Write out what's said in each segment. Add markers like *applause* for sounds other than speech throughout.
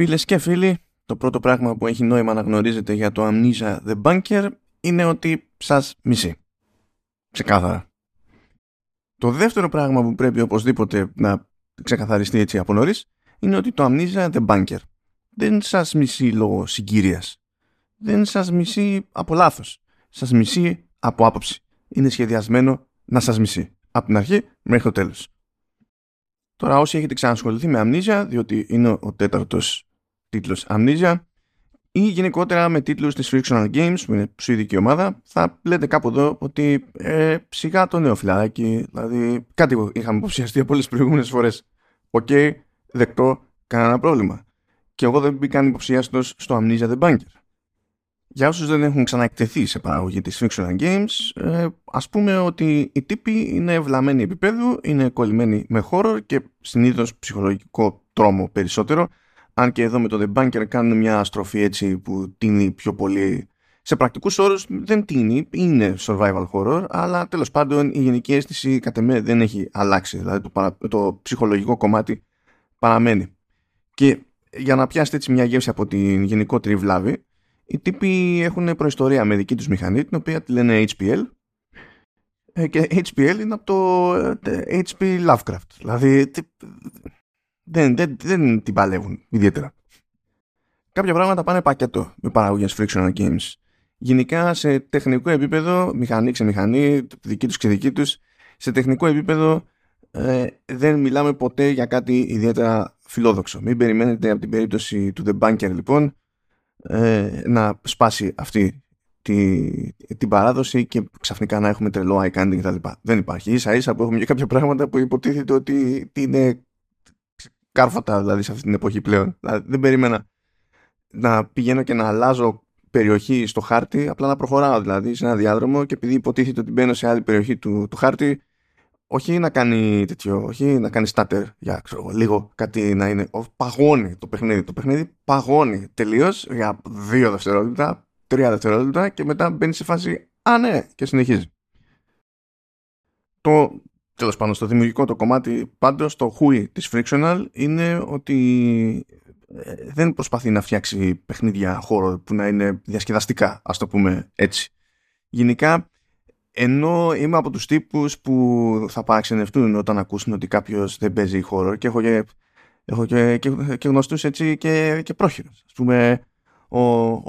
Φίλες και φίλοι, το πρώτο πράγμα που έχει νόημα να γνωρίζετε για το Amnesia The Bunker είναι ότι σας μισεί. Ξεκάθαρα. Το δεύτερο πράγμα που πρέπει οπωσδήποτε να ξεκαθαριστεί έτσι από νωρίς είναι ότι το Amnesia The Bunker δεν σας μισεί λόγω συγκύριας. Δεν σας μισεί από λάθος. Σας μισεί από άποψη. Είναι σχεδιασμένο να σας μισεί. Από την αρχή μέχρι το τέλος. Τώρα όσοι έχετε ξανασχοληθεί με Amnesia, διότι είναι ο τέταρτος τίτλος Amnesia, ή γενικότερα με τίτλους της Frictional Games, που είναι σουηδική ομάδα, θα λέτε κάπου εδώ ότι ε, σιγά το νέο φιλαράκι, δηλαδή κάτι είχαμε υποψιαστεί από όλες τις προηγούμενες φορές. OK, okay, δεκτό, κανένα πρόβλημα. Και εγώ δεν μπήκα ανυποψίαστος στο Amnesia The Bunker. Για όσους δεν έχουν ξαναεκτεθεί σε παραγωγή της Frictional Games, ε, ας πούμε ότι οι τύποι είναι βλαμμένοι επιπέδου, είναι κολλημένοι με horror και συνήθως ψυχολογικό τρόμο περισσότερο, αν και εδώ με το The Bunker κάνουν μια στροφή έτσι που τίνει πιο πολύ σε πρακτικούς όρους δεν τίνει, είναι survival horror, αλλά τέλος πάντων η γενική αίσθηση κατ' εμέ δεν έχει αλλάξει, δηλαδή το, το ψυχολογικό κομμάτι παραμένει. Και για να πιάσετε έτσι μια γεύση από την γενικότερη βλάβη, οι τύποι έχουν προϊστορία με δική τους μηχανή, την οποία τη λένε HPL. Ε, και HPL είναι από το ε, HP Lovecraft. Δηλαδή δεν, δεν, δεν την παλεύουν ιδιαίτερα. Κάποια πράγματα πάνε πακέτο με παραγωγές frictional games. Γενικά σε τεχνικό επίπεδο, μηχανή ξεμηχανή, δική τους και δική τους, σε τεχνικό επίπεδο ε, δεν μιλάμε ποτέ για κάτι ιδιαίτερα φιλόδοξο. Μην περιμένετε από την περίπτωση του The Bunker λοιπόν ε, να σπάσει αυτή τη, την παράδοση και ξαφνικά να έχουμε τρελό eye candy κτλ. Δεν υπάρχει. σα ίσα που έχουμε και κάποια πράγματα που υποτίθεται ότι είναι κάρφατα δηλαδή σε αυτή την εποχή πλέον. Δηλαδή, δεν περίμενα να πηγαίνω και να αλλάζω περιοχή στο χάρτη, απλά να προχωράω δηλαδή σε ένα διάδρομο και επειδή υποτίθεται ότι μπαίνω σε άλλη περιοχή του, του χάρτη, όχι να κάνει τέτοιο, όχι να κάνει στάτερ για ξέρω, λίγο κάτι να είναι. Παγώνει το παιχνίδι. Το παιχνίδι παγώνει τελείως για δύο δευτερόλεπτα, τρία δευτερόλεπτα και μετά μπαίνει σε φάση Α, ναι, και συνεχίζει. Το τέλος πάντων στο δημιουργικό το κομμάτι πάντως το χούι της Frictional είναι ότι ε, δεν προσπαθεί να φτιάξει παιχνίδια χώρο που να είναι διασκεδαστικά, ας το πούμε έτσι. Γενικά ενώ είμαι από τους τύπους που θα παραξενευτούν όταν ακούσουν ότι κάποιος δεν παίζει χώρο και έχω και, έχω και, και, και γνωστούς έτσι και, και πρόχειρους. Ας πούμε, ο,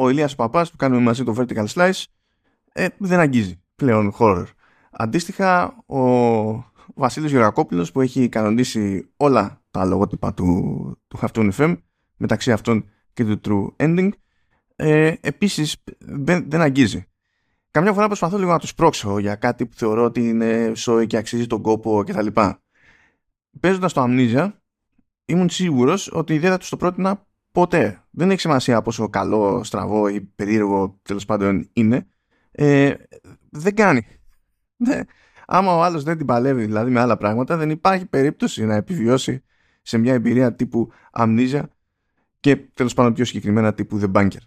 ο Ηλίας Παπάς που κάνουμε μαζί το Vertical Slice ε, δεν αγγίζει πλέον horror. Αντίστοιχα, ο Βασίλης Γεωργακόπουλος που έχει κανονίσει όλα τα λογότυπα του, του Halftone FM μεταξύ αυτών και του True Ending ε, επίσης δεν, δεν αγγίζει. Καμιά φορά προσπαθώ λίγο να τους πρόξω για κάτι που θεωρώ ότι είναι σόι και αξίζει τον κόπο κτλ. Παίζοντας το Amnesia, ήμουν σίγουρος ότι δεν θα τους το πρότεινα ποτέ. Δεν έχει σημασία πόσο καλό, στραβό ή περίεργο τέλος πάντων είναι. Ε, δεν κάνει. *laughs* Ναι. Άμα ο άλλος δεν την παλεύει δηλαδή με άλλα πράγματα, δεν υπάρχει περίπτωση να επιβιώσει σε μια εμπειρία τύπου Amnesia και τέλος πάντων πιο συγκεκριμένα τύπου The Bunker.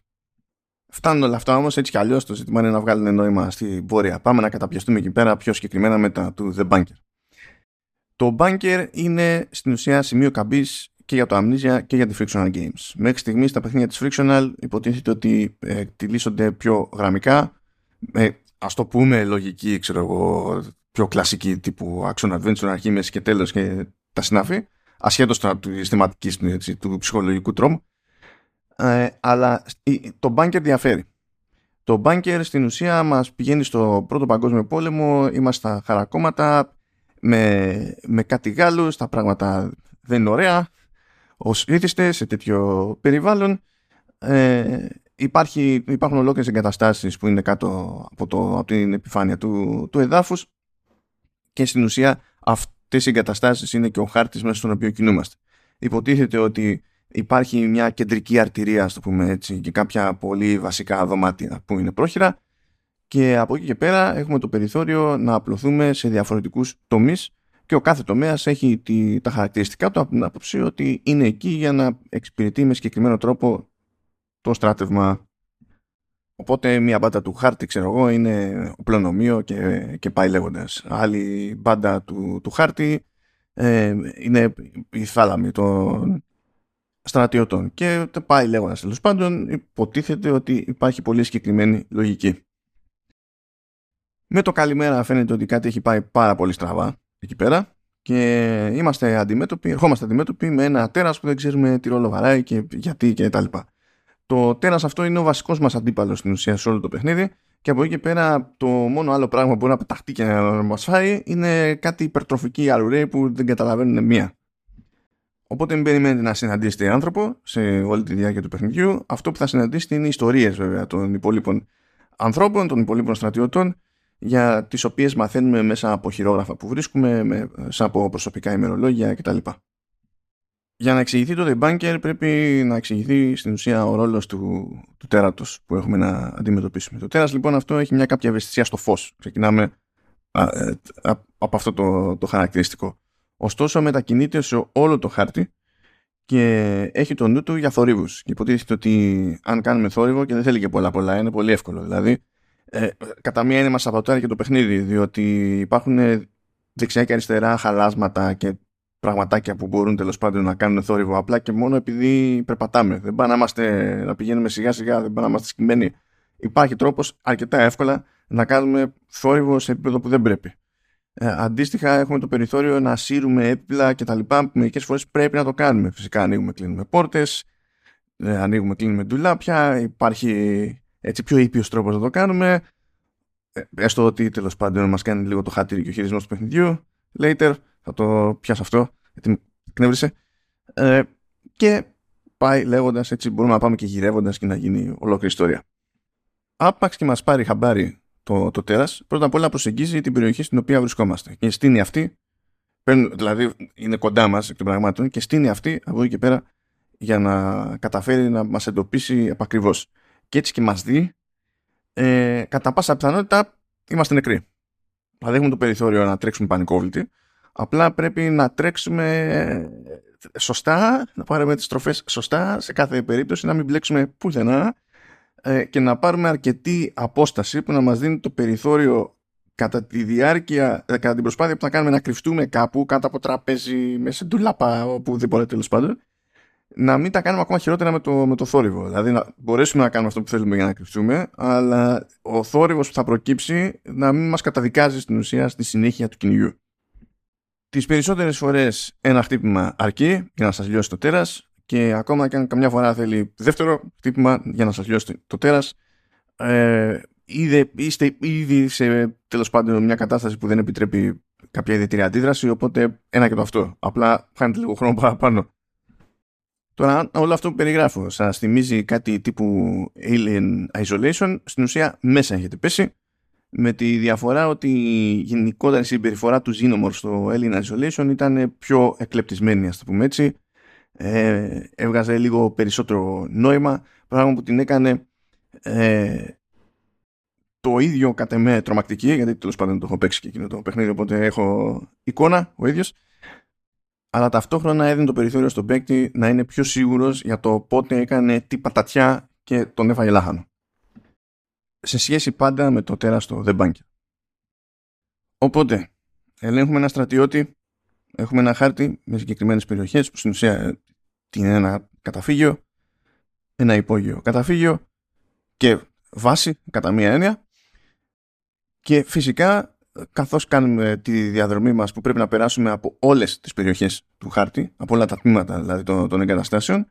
Φτάνουν όλα αυτά όμως έτσι κι αλλιώς το ζήτημα είναι να βγάλουν νόημα στην πορεία. Πάμε να καταπιαστούμε εκεί πέρα πιο συγκεκριμένα μετά του The Bunker. Το Bunker είναι στην ουσία σημείο καμπής και για το Amnesia και για τη Frictional Games. Μέχρι στιγμής τα παιχνίδια της Frictional υποτίθεται ότι ε, τυλίσσονται πιο γραμμικά, με ας το πούμε λογική, ξέρω εγώ, πιο κλασική τύπου action adventure, αρχή, μέση και τέλος και τα συνάφη, ασχέτως τη θεματική του ψυχολογικού τρόμου. Ε, αλλά το bunker διαφέρει. Το bunker στην ουσία μας πηγαίνει στο πρώτο παγκόσμιο πόλεμο, είμαστε στα χαρακόμματα, με, με κάτι Γάλλους, τα πράγματα δεν είναι ωραία. Ως ήθιστες σε τέτοιο περιβάλλον ε, υπάρχει, υπάρχουν ολόκληρες εγκαταστάσεις που είναι κάτω από, το, από την επιφάνεια του, του εδάφους και στην ουσία αυτές οι εγκαταστάσεις είναι και ο χάρτης μέσα στον οποίο κινούμαστε. Υποτίθεται ότι υπάρχει μια κεντρική αρτηρία, το πούμε έτσι, και κάποια πολύ βασικά δωμάτια που είναι πρόχειρα και από εκεί και πέρα έχουμε το περιθώριο να απλωθούμε σε διαφορετικούς τομείς και ο κάθε τομέας έχει τη, τα χαρακτηριστικά του από την άποψη ότι είναι εκεί για να εξυπηρετεί με συγκεκριμένο τρόπο το στράτευμα. Οπότε μια μπάντα του χάρτη, ξέρω εγώ, είναι οπλονομείο και, και πάει λέγοντας. Άλλη μπάντα του, του χάρτη ε, είναι η θάλαμη των, στρατιωτών. Και πάει λέγοντας τέλος πάντων, υποτίθεται ότι υπάρχει πολύ συγκεκριμένη λογική. Με το καλημέρα φαίνεται ότι κάτι έχει πάει πάρα πολύ στραβά εκεί πέρα και είμαστε αντιμέτωποι, ερχόμαστε αντιμέτωποι με ένα τέρας που δεν ξέρουμε τι ρόλο βαράει και γιατί και τα λοιπά. Το τέρας αυτό είναι ο βασικός μας αντίπαλος στην ουσία σε όλο το παιχνίδι και από εκεί και πέρα το μόνο άλλο πράγμα που μπορεί να πεταχτεί και να μας φάει είναι κάτι υπερτροφική αρουραίοι που δεν καταλαβαίνουν μία. Οπότε μην περιμένετε να συναντήσετε άνθρωπο σε όλη τη διάρκεια του παιχνιδιού. Αυτό που θα συναντήσετε είναι ιστορίες βέβαια των υπολείπων ανθρώπων, των υπολείπων στρατιωτών για τις οποίες μαθαίνουμε μέσα από χειρόγραφα που βρίσκουμε, μέσα από προσωπικά ημερολόγια κτλ για να εξηγηθεί το The πρέπει να εξηγηθεί στην ουσία ο ρόλος του, του τέρατος που έχουμε να αντιμετωπίσουμε. Το τέρας λοιπόν αυτό έχει μια κάποια ευαισθησία στο φως. Ξεκινάμε α, ε, α, από αυτό το, το χαρακτηριστικό. Ωστόσο μετακινείται σε όλο το χάρτη και έχει το νου του για θορύβους. Και υποτίθεται ότι αν κάνουμε θόρυβο και δεν θέλει και πολλά πολλά, είναι πολύ εύκολο. Δηλαδή, ε, κατά μία είναι μας και το παιχνίδι, διότι υπάρχουν ε, δεξιά και αριστερά χαλάσματα και πραγματάκια που μπορούν τέλος πάντων να κάνουν θόρυβο απλά και μόνο επειδή περπατάμε. Δεν πάμε να, είμαστε, να πηγαίνουμε σιγά σιγά, δεν πάμε να είμαστε σκημένοι. Υπάρχει τρόπος αρκετά εύκολα να κάνουμε θόρυβο σε επίπεδο που δεν πρέπει. Ε, αντίστοιχα έχουμε το περιθώριο να σύρουμε έπιπλα και τα λοιπά που μερικές φορές πρέπει να το κάνουμε. Φυσικά ανοίγουμε, κλείνουμε πόρτες, ε, ανοίγουμε, κλείνουμε ντουλάπια, υπάρχει έτσι πιο ήπιος τρόπος να το κάνουμε. Ε, έστω ότι τέλος πάντων μας κάνει λίγο το χάτηρι και ο χειρισμός του παιχνιδιού. Later θα το πιάσω αυτό, γιατί με κνεύρισε. Ε, και πάει λέγοντας έτσι μπορούμε να πάμε και γυρεύοντας και να γίνει ολόκληρη ιστορία. Άπαξ και μας πάρει χαμπάρι το, το τέρας, πρώτα απ' όλα προσεγγίζει την περιοχή στην οποία βρισκόμαστε. Και στείνει αυτή, δηλαδή είναι κοντά μας εκ των πραγμάτων, και στείνει αυτή από εκεί και πέρα για να καταφέρει να μας εντοπίσει επακριβώς και έτσι και μας δει, ε, κατά πάσα πιθανότητα είμαστε νεκροί. Δηλαδή έχουμε το περιθώριο να τρέξουμε πανικόβλητοι, απλά πρέπει να τρέξουμε ε, σωστά, να πάρουμε τις τροφές σωστά σε κάθε περίπτωση, να μην μπλέξουμε πουθενά ε, και να πάρουμε αρκετή απόσταση που να μας δίνει το περιθώριο κατά τη διάρκεια, ε, κατά την προσπάθεια που θα κάνουμε να κρυφτούμε κάπου κάτω από τραπέζι, μέσα σε ντουλάπα, οπουδήποτε τέλος πάντων, να μην τα κάνουμε ακόμα χειρότερα με το, με το θόρυβο. Δηλαδή να μπορέσουμε να κάνουμε αυτό που θέλουμε για να κρυφτούμε, αλλά ο θόρυβος που θα προκύψει να μην μας καταδικάζει στην ουσία στη συνέχεια του κυνηγιού. Τις περισσότερες φορές ένα χτύπημα αρκεί για να σας λιώσει το τέρας και ακόμα και αν καμιά φορά θέλει δεύτερο χτύπημα για να σας λιώσει το τέρας ε, είστε ήδη σε τέλος πάντων μια κατάσταση που δεν επιτρέπει κάποια ιδιαίτερη αντίδραση οπότε ένα και το αυτό. Απλά χάνετε λίγο χρόνο παραπάνω. Τώρα, όλο αυτό που περιγράφω σας θυμίζει κάτι τύπου Alien Isolation, στην ουσία μέσα έχετε πέσει, με τη διαφορά ότι η γενικότερη συμπεριφορά του Xenomorph στο Alien Isolation ήταν πιο εκλεπτισμένη, ας το πούμε έτσι. Ε, έβγαζε λίγο περισσότερο νόημα, πράγμα που την έκανε ε, το ίδιο κατά με τρομακτική, γιατί τέλος πάντων το έχω παίξει και εκείνο το παιχνίδι, οπότε έχω εικόνα ο ίδιος αλλά ταυτόχρονα έδινε το περιθώριο στον παίκτη να είναι πιο σίγουρος για το πότε έκανε τι πατατιά και τον έφαγε λάχανο. Σε σχέση πάντα με το τέραστο The Bunker. Οπότε, ελέγχουμε ένα στρατιώτη, έχουμε ένα χάρτη με συγκεκριμένες περιοχές που στην ουσία είναι ένα καταφύγιο, ένα υπόγειο καταφύγιο και βάση κατά μία έννοια και φυσικά καθώς κάνουμε τη διαδρομή μας που πρέπει να περάσουμε από όλες τις περιοχές του χάρτη, από όλα τα τμήματα δηλαδή των, των εγκαταστάσεων,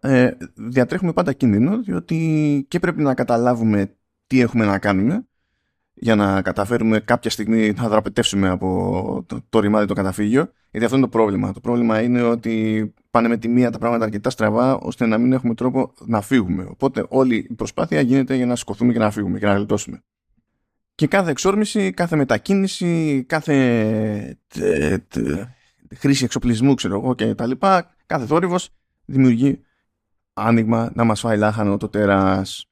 ε, διατρέχουμε πάντα κίνδυνο, διότι και πρέπει να καταλάβουμε τι έχουμε να κάνουμε για να καταφέρουμε κάποια στιγμή να δραπετεύσουμε από το, το ρημάδι το καταφύγιο, γιατί αυτό είναι το πρόβλημα. Το πρόβλημα είναι ότι πάνε με τη μία τα πράγματα αρκετά στραβά, ώστε να μην έχουμε τρόπο να φύγουμε. Οπότε όλη η προσπάθεια γίνεται για να σηκωθούμε και να φύγουμε και να γλιτώσουμε. Και κάθε εξόρμηση, κάθε μετακίνηση, κάθε χρήση εξοπλισμού, ξέρω εγώ και τα λοιπά, κάθε θόρυβος δημιουργεί άνοιγμα να μας φάει λάχανο το τέρας.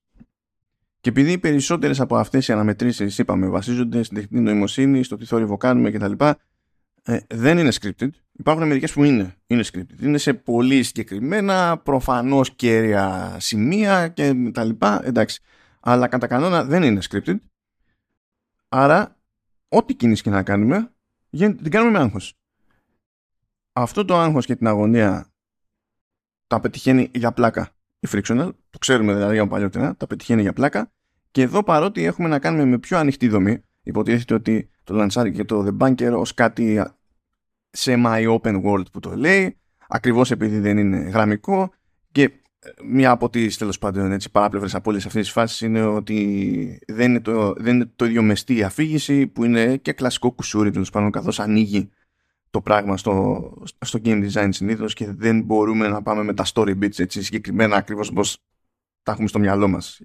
Και επειδή οι περισσότερες από αυτές οι αναμετρήσεις, είπαμε, βασίζονται στην τεχνητή νοημοσύνη, στο τι θόρυβο κάνουμε κτλ. Ε, δεν είναι scripted. Υπάρχουν μερικές που είναι, είναι scripted. Είναι σε πολύ συγκεκριμένα, προφανώς κέρια σημεία και τα λοιπά. Εντάξει. Αλλά κατά κανόνα δεν είναι scripted Άρα, ό,τι κίνηση και να κάνουμε, την κάνουμε με άγχος. Αυτό το άγχος και την αγωνία τα πετυχαίνει για πλάκα η Frictional, το ξέρουμε δηλαδή από παλιότερα, τα πετυχαίνει για πλάκα. Και εδώ παρότι έχουμε να κάνουμε με πιο ανοιχτή δομή, υποτίθεται ότι το λανσάρει και το The Banker ως κάτι semi-open world που το λέει, ακριβώς επειδή δεν είναι γραμμικό και μία από τις τέλος πάντων έτσι, παράπλευρες από όλες αυτές τις φάσεις είναι ότι δεν είναι το, δεν είναι το ίδιο μεστή η αφήγηση που είναι και κλασικό κουσούρι τέλος πάντων καθώς ανοίγει το πράγμα στο, στο game design συνήθως και δεν μπορούμε να πάμε με τα story bits έτσι συγκεκριμένα ακριβώς όπως τα έχουμε στο μυαλό μας.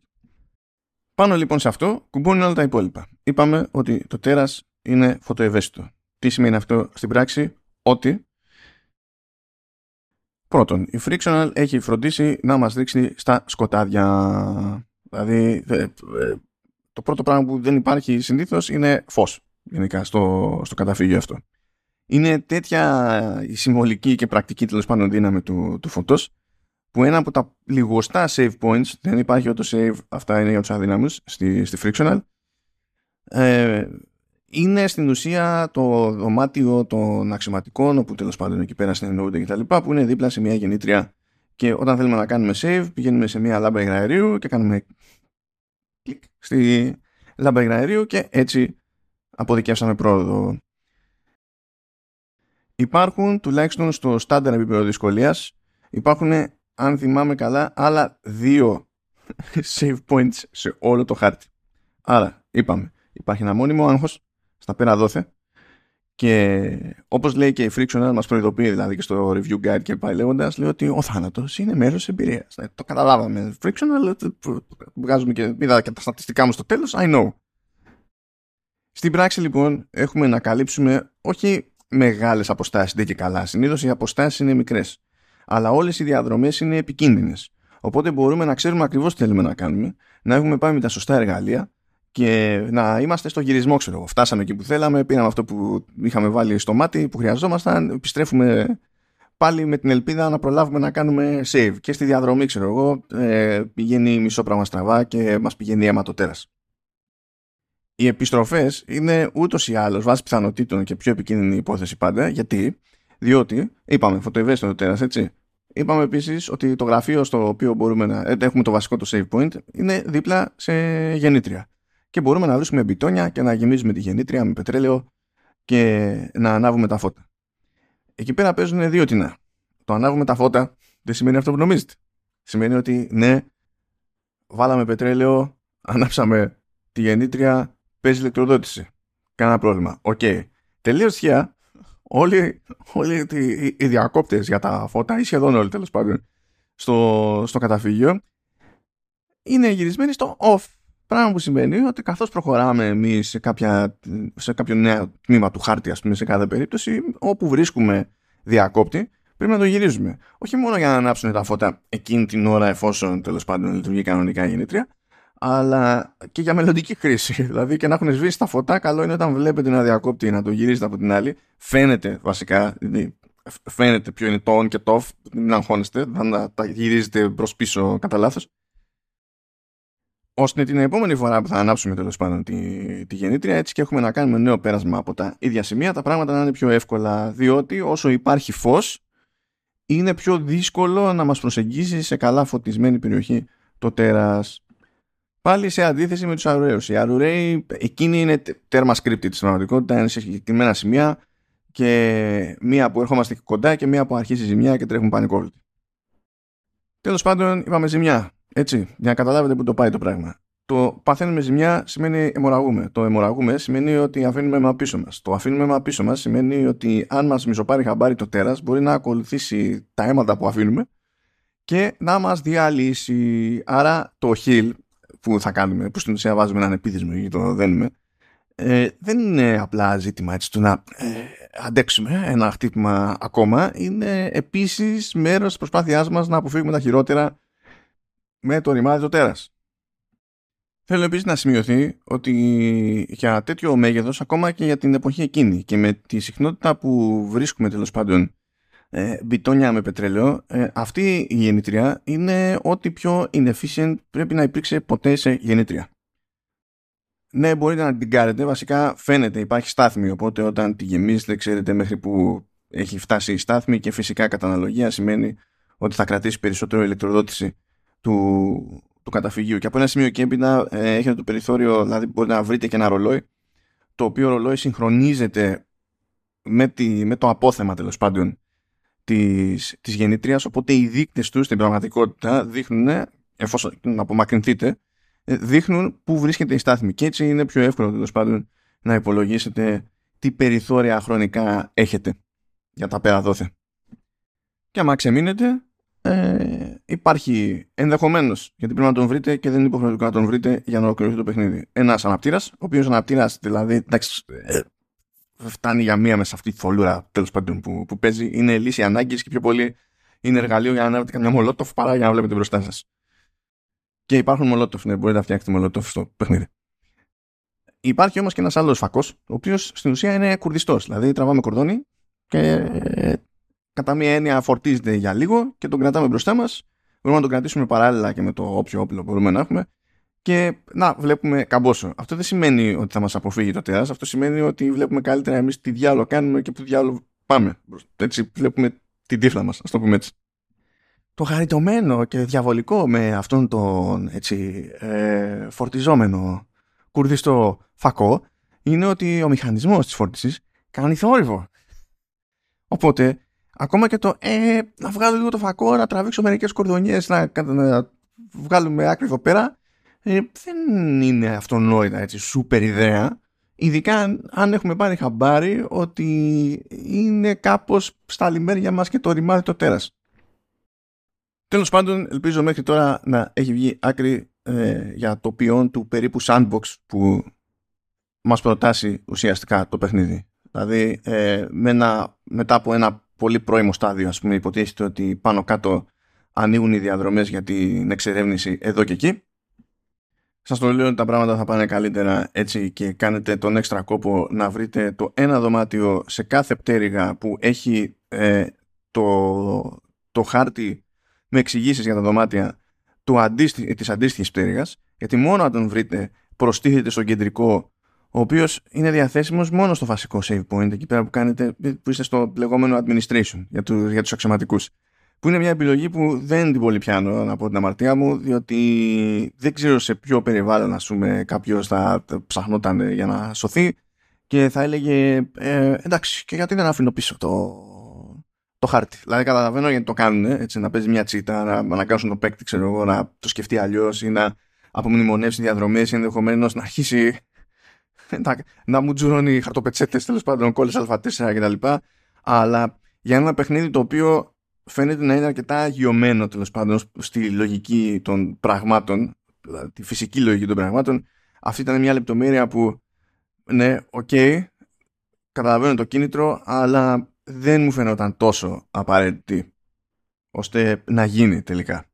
Πάνω λοιπόν σε αυτό κουμπώνουν όλα τα υπόλοιπα. Είπαμε ότι το τέρας είναι φωτοευαίσθητο. Τι σημαίνει αυτό στην πράξη; Ότι Πρώτον, η Frictional έχει φροντίσει να μας δείξει στα σκοτάδια. Δηλαδή, ε, ε, το πρώτο πράγμα που δεν υπάρχει συνήθως είναι φως, γενικά, στο, στο καταφύγιο αυτό. Είναι τέτοια η συμβολική και πρακτική τέλος πάντων δύναμη του, του φωτός, που ένα από τα λιγοστά save points, δεν υπάρχει auto save, αυτά είναι για τους αδύναμους, στη, στη Frictional, ε, είναι στην ουσία το δωμάτιο των αξιωματικών όπου τέλος πάντων εκεί πέρα συνεννοούνται και τα λοιπά που είναι δίπλα σε μια γεννήτρια και όταν θέλουμε να κάνουμε save πηγαίνουμε σε μια λάμπα υγραερίου και κάνουμε κλικ στη λάμπα υγραερίου και έτσι αποδικεύσαμε πρόοδο. Υπάρχουν τουλάχιστον στο στάνταρ επίπεδο δυσκολίας, υπάρχουν αν θυμάμαι καλά άλλα δύο *laughs* save points σε όλο το χάρτη. Άρα είπαμε υπάρχει ένα μόνιμο άγχος στα πέρα δόθε και όπως λέει και η Frictional μας προειδοποιεί δηλαδή και στο review guide και πάει λέγοντας λέει ότι ο θάνατος είναι μέρος της εμπειρίας ε, το καταλάβαμε Frictional βγάζουμε και είδα και τα στατιστικά μου στο τέλος I know στην πράξη λοιπόν έχουμε να καλύψουμε όχι μεγάλες αποστάσεις δεν και καλά συνήθως οι αποστάσεις είναι μικρές αλλά όλες οι διαδρομές είναι επικίνδυνες οπότε μπορούμε να ξέρουμε ακριβώς τι θέλουμε να κάνουμε να έχουμε πάει με τα σωστά εργαλεία και να είμαστε στο γυρισμό, ξέρω εγώ. Φτάσαμε εκεί που θέλαμε, πήραμε αυτό που είχαμε βάλει στο μάτι που χρειαζόμασταν, επιστρέφουμε πάλι με την ελπίδα να προλάβουμε να κάνουμε save. Και στη διαδρομή, ξέρω εγώ, ε, πηγαίνει μισό πράγμα στραβά και μας πηγαίνει αίμα το τέρας. Οι επιστροφές είναι ούτως ή άλλως βάσει πιθανότητων και πιο επικίνδυνη υπόθεση πάντα. Γιατί, διότι, είπαμε, φωτοευαίσθητο το τέρας, έτσι. Είπαμε επίσης ότι το γραφείο στο οποίο μπορούμε να ε, έχουμε το βασικό το save point είναι δίπλα σε γεννήτρια και μπορούμε να βρίσκουμε μπιτόνια και να γεμίζουμε τη γεννήτρια με πετρέλαιο και να ανάβουμε τα φώτα. Εκεί πέρα παίζουν δύο τεινά. Το ανάβουμε τα φώτα δεν σημαίνει αυτό που νομίζετε. Σημαίνει ότι ναι, βάλαμε πετρέλαιο, ανάψαμε τη γεννήτρια, παίζει ηλεκτροδότηση. Κανένα πρόβλημα. OK. Okay. Τελείως τυχαία, όλοι, όλοι οι διακόπτες για τα φώτα ή σχεδόν όλοι τέλος πάντων στο, στο καταφύγιο είναι γυρισμένοι στο off Πράγμα που σημαίνει ότι καθώς προχωράμε εμείς σε, σε κάποιο νέο τμήμα του χάρτη, ας πούμε, σε κάθε περίπτωση, όπου βρίσκουμε διακόπτη, πρέπει να το γυρίζουμε. Όχι μόνο για να ανάψουν τα φώτα εκείνη την ώρα, εφόσον τέλος πάντων λειτουργεί κανονικά η γεννήτρια, αλλά και για μελλοντική χρήση. *laughs* Δηλαδή και να έχουν σβήσει τα φώτα, καλό είναι όταν βλέπετε ένα διακόπτη να το γυρίζετε από την άλλη. Φαίνεται βασικά, δηλαδή, φαίνεται ποιο είναι το on και το off, μην αγχώνεστε, θα τα γυρίζετε προς πίσω κατά λάθος ώστε την επόμενη φορά που θα ανάψουμε τέλος πάντων τη, τη γεννήτρια έτσι και έχουμε να κάνουμε νέο πέρασμα από τα ίδια σημεία τα πράγματα να είναι πιο εύκολα διότι όσο υπάρχει φως είναι πιο δύσκολο να μας προσεγγίσει σε καλά φωτισμένη περιοχή το τέρας πάλι σε αντίθεση με τους αρουραίους οι αρουραίοι εκείνοι είναι τέρμα scripted στην πραγματικότητα είναι σε συγκεκριμένα σημεία και μία που ερχόμαστε κοντά και μία που αρχίζει ζημιά και τρέχουν πανικόβλητοι τέλος πάντων είπαμε ζημιά έτσι, για να καταλάβετε που το πάει το πράγμα. Το παθαίνουμε ζημιά σημαίνει αιμορραγούμε. Το αιμορραγούμε σημαίνει ότι αφήνουμε αίμα πίσω μας. Το αφήνουμε αίμα πίσω μας σημαίνει ότι αν μας μισοπάρει χαμπάρι το τέρας, μπορεί να ακολουθήσει τα αίματα που αφήνουμε και να μας διαλύσει. Άρα το heal που θα κάνουμε, που στην ουσία βάζουμε έναν επίδεσμο ή το δένουμε, ε, δεν είναι απλά ζήτημα έτσι του να ε, αντέξουμε ένα χτύπημα ακόμα. Είναι επίσης μέρος της προσπάθειάς μας να αποφύγουμε τα χειρότερα με το ρημάδι το τέρας. Θέλω επίσης να σημειωθεί ότι για τέτοιο μέγεθος, ακόμα και για την εποχή εκείνη και με τη συχνότητα που βρίσκουμε τέλος πάντων ε, μπιτόνια με πετρέλαιο, ε, αυτή η γεννήτρια είναι ό,τι πιο inefficient πρέπει να υπήρξε ποτέ σε γεννήτρια. Ναι, μπορείτε να την κάνετε. Βασικά φαίνεται, υπάρχει στάθμη. Οπότε όταν τη γεμίζετε, ξέρετε μέχρι που έχει φτάσει η στάθμη και φυσικά κατά αναλογία σημαίνει ότι θα κρατήσει περισσότερο ηλεκτροδότηση του, του καταφυγίου. Και από ένα σημείο και έπειτα ε, έχετε το περιθώριο, δηλαδή μπορείτε να βρείτε και ένα ρολόι, το οποίο ρολόι συγχρονίζεται με, τη, με το απόθεμα τέλος πάντων της, της γεννήτριας, οπότε οι δείκτες τους στην πραγματικότητα δείχνουν, εφόσον να απομακρυνθείτε, ε, δείχνουν πού βρίσκεται η στάθμη και έτσι είναι πιο εύκολο τέλος πάντων να υπολογίσετε τι περιθώρια χρονικά έχετε για τα πέρα δόθε. Και άμα ξεμείνετε, ε, υπάρχει ενδεχομένως, γιατί πρέπει να τον βρείτε και δεν είναι υποχρεωτικό να τον βρείτε για να ολοκληρωθεί το παιχνίδι. Ένας αναπτήρας, ο οποίος αναπτήρας δηλαδή, εντάξει, ε, φτάνει για μία μέσα αυτή τη θολούρα τέλος πάντων που, που παίζει. Είναι λύση ανάγκης και πιο πολύ είναι εργαλείο για να ανάβετε καμιά μολότοφ παρά για να βλέπετε μπροστά σας. Και υπάρχουν μολότοφ, ναι, μπορείτε να φτιάξετε μολότοφ στο παιχνίδι. Υπάρχει όμως και ένας άλλος φακός, ο οποίος στην ουσία είναι κουρδιστός. Δηλαδή τραβάμε κορδόνι και ε, κατά μία έννοια φορτίζεται για λίγο και τον κρατάμε μπροστά μας. Μπορούμε να τον κρατήσουμε παράλληλα και με το όποιο όπλο μπορούμε να έχουμε και να βλέπουμε καμπόσο. Αυτό δεν σημαίνει ότι θα μας αποφύγει το τέρας, αυτό σημαίνει ότι βλέπουμε καλύτερα εμείς τι διάλογο κάνουμε και που διάλογο πάμε. Έτσι βλέπουμε την τύφλα μας, ας το πούμε έτσι. Το χαριτωμένο και διαβολικό με αυτόν τον έτσι, ε, φορτιζόμενο κουρδιστό φακό είναι ότι ο μηχανισμός της φόρτισης κάνει θόρυβο. Οπότε, ακόμα και το ε, να βγάλω λίγο το φακό, να τραβήξω μερικές κορδονιές, να, να βγάλουμε άκρη εδώ πέρα, ε, δεν είναι αυτονόητα έτσι σούπερ ιδέα ειδικά αν έχουμε πάρει χαμπάρι ότι είναι κάπως στα λιμέρια μας και το ρημάδι το τέρας. Τέλος πάντων ελπίζω μέχρι τώρα να έχει βγει άκρη ε, για το ποιόν του περίπου sandbox που μας προτάσει ουσιαστικά το παιχνίδι. Δηλαδή ε, με μετά από ένα πολύ πρώιμο στάδιο ας πούμε υποτίθεται ότι πάνω κάτω ανοίγουν οι διαδρομές για την εξερεύνηση εδώ και εκεί Σας το λέω ότι τα πράγματα θα πάνε καλύτερα έτσι και κάνετε τον έξτρα κόπο να βρείτε το ένα δωμάτιο σε κάθε πτέρυγα που έχει ε, το, το χάρτη με εξηγήσεις για τα δωμάτια του αντίστοι, της αντίστοιχης πτέρυγας γιατί μόνο αν τον βρείτε προστίθεται στο κεντρικό ο οποίος είναι διαθέσιμος μόνο στο βασικό save point εκεί πέρα που, κάνετε, που είστε στο λεγόμενο administration για, του, για τους αξιωματικούς που είναι μια επιλογή που δεν την πολύ πιάνω να πω την αμαρτία μου διότι δεν ξέρω σε ποιο περιβάλλον ας πούμε κάποιος θα ψαχνόταν για να σωθεί και θα έλεγε ε, εντάξει και γιατί δεν αφήνω πίσω το, το χάρτη. Δηλαδή καταλαβαίνω γιατί το κάνουν έτσι, να παίζει μια τσίτα, να, να κάνουν το παίκτη ξέρω εγώ, να το σκεφτεί αλλιώς ή να απομνημονεύσει διαδρομές ή ενδεχομένως να αρχίσει *laughs* να, να μου τζουρώνει χαρτοπετσέτες τέλος πάντων κόλλες α4 κτλ. Αλλά για ένα παιχνίδι το οποίο φαίνεται να είναι αρκετά αγιωμένο τέλος πάντων στη λογική των πραγμάτων, δηλαδή τη φυσική λογική των πραγμάτων. Αυτή ήταν μια λεπτομέρεια που, ναι, OK, okay, καταλαβαίνω το κίνητρο, αλλά δεν μου φαινόταν τόσο απαραίτητη ώστε να γίνει τελικά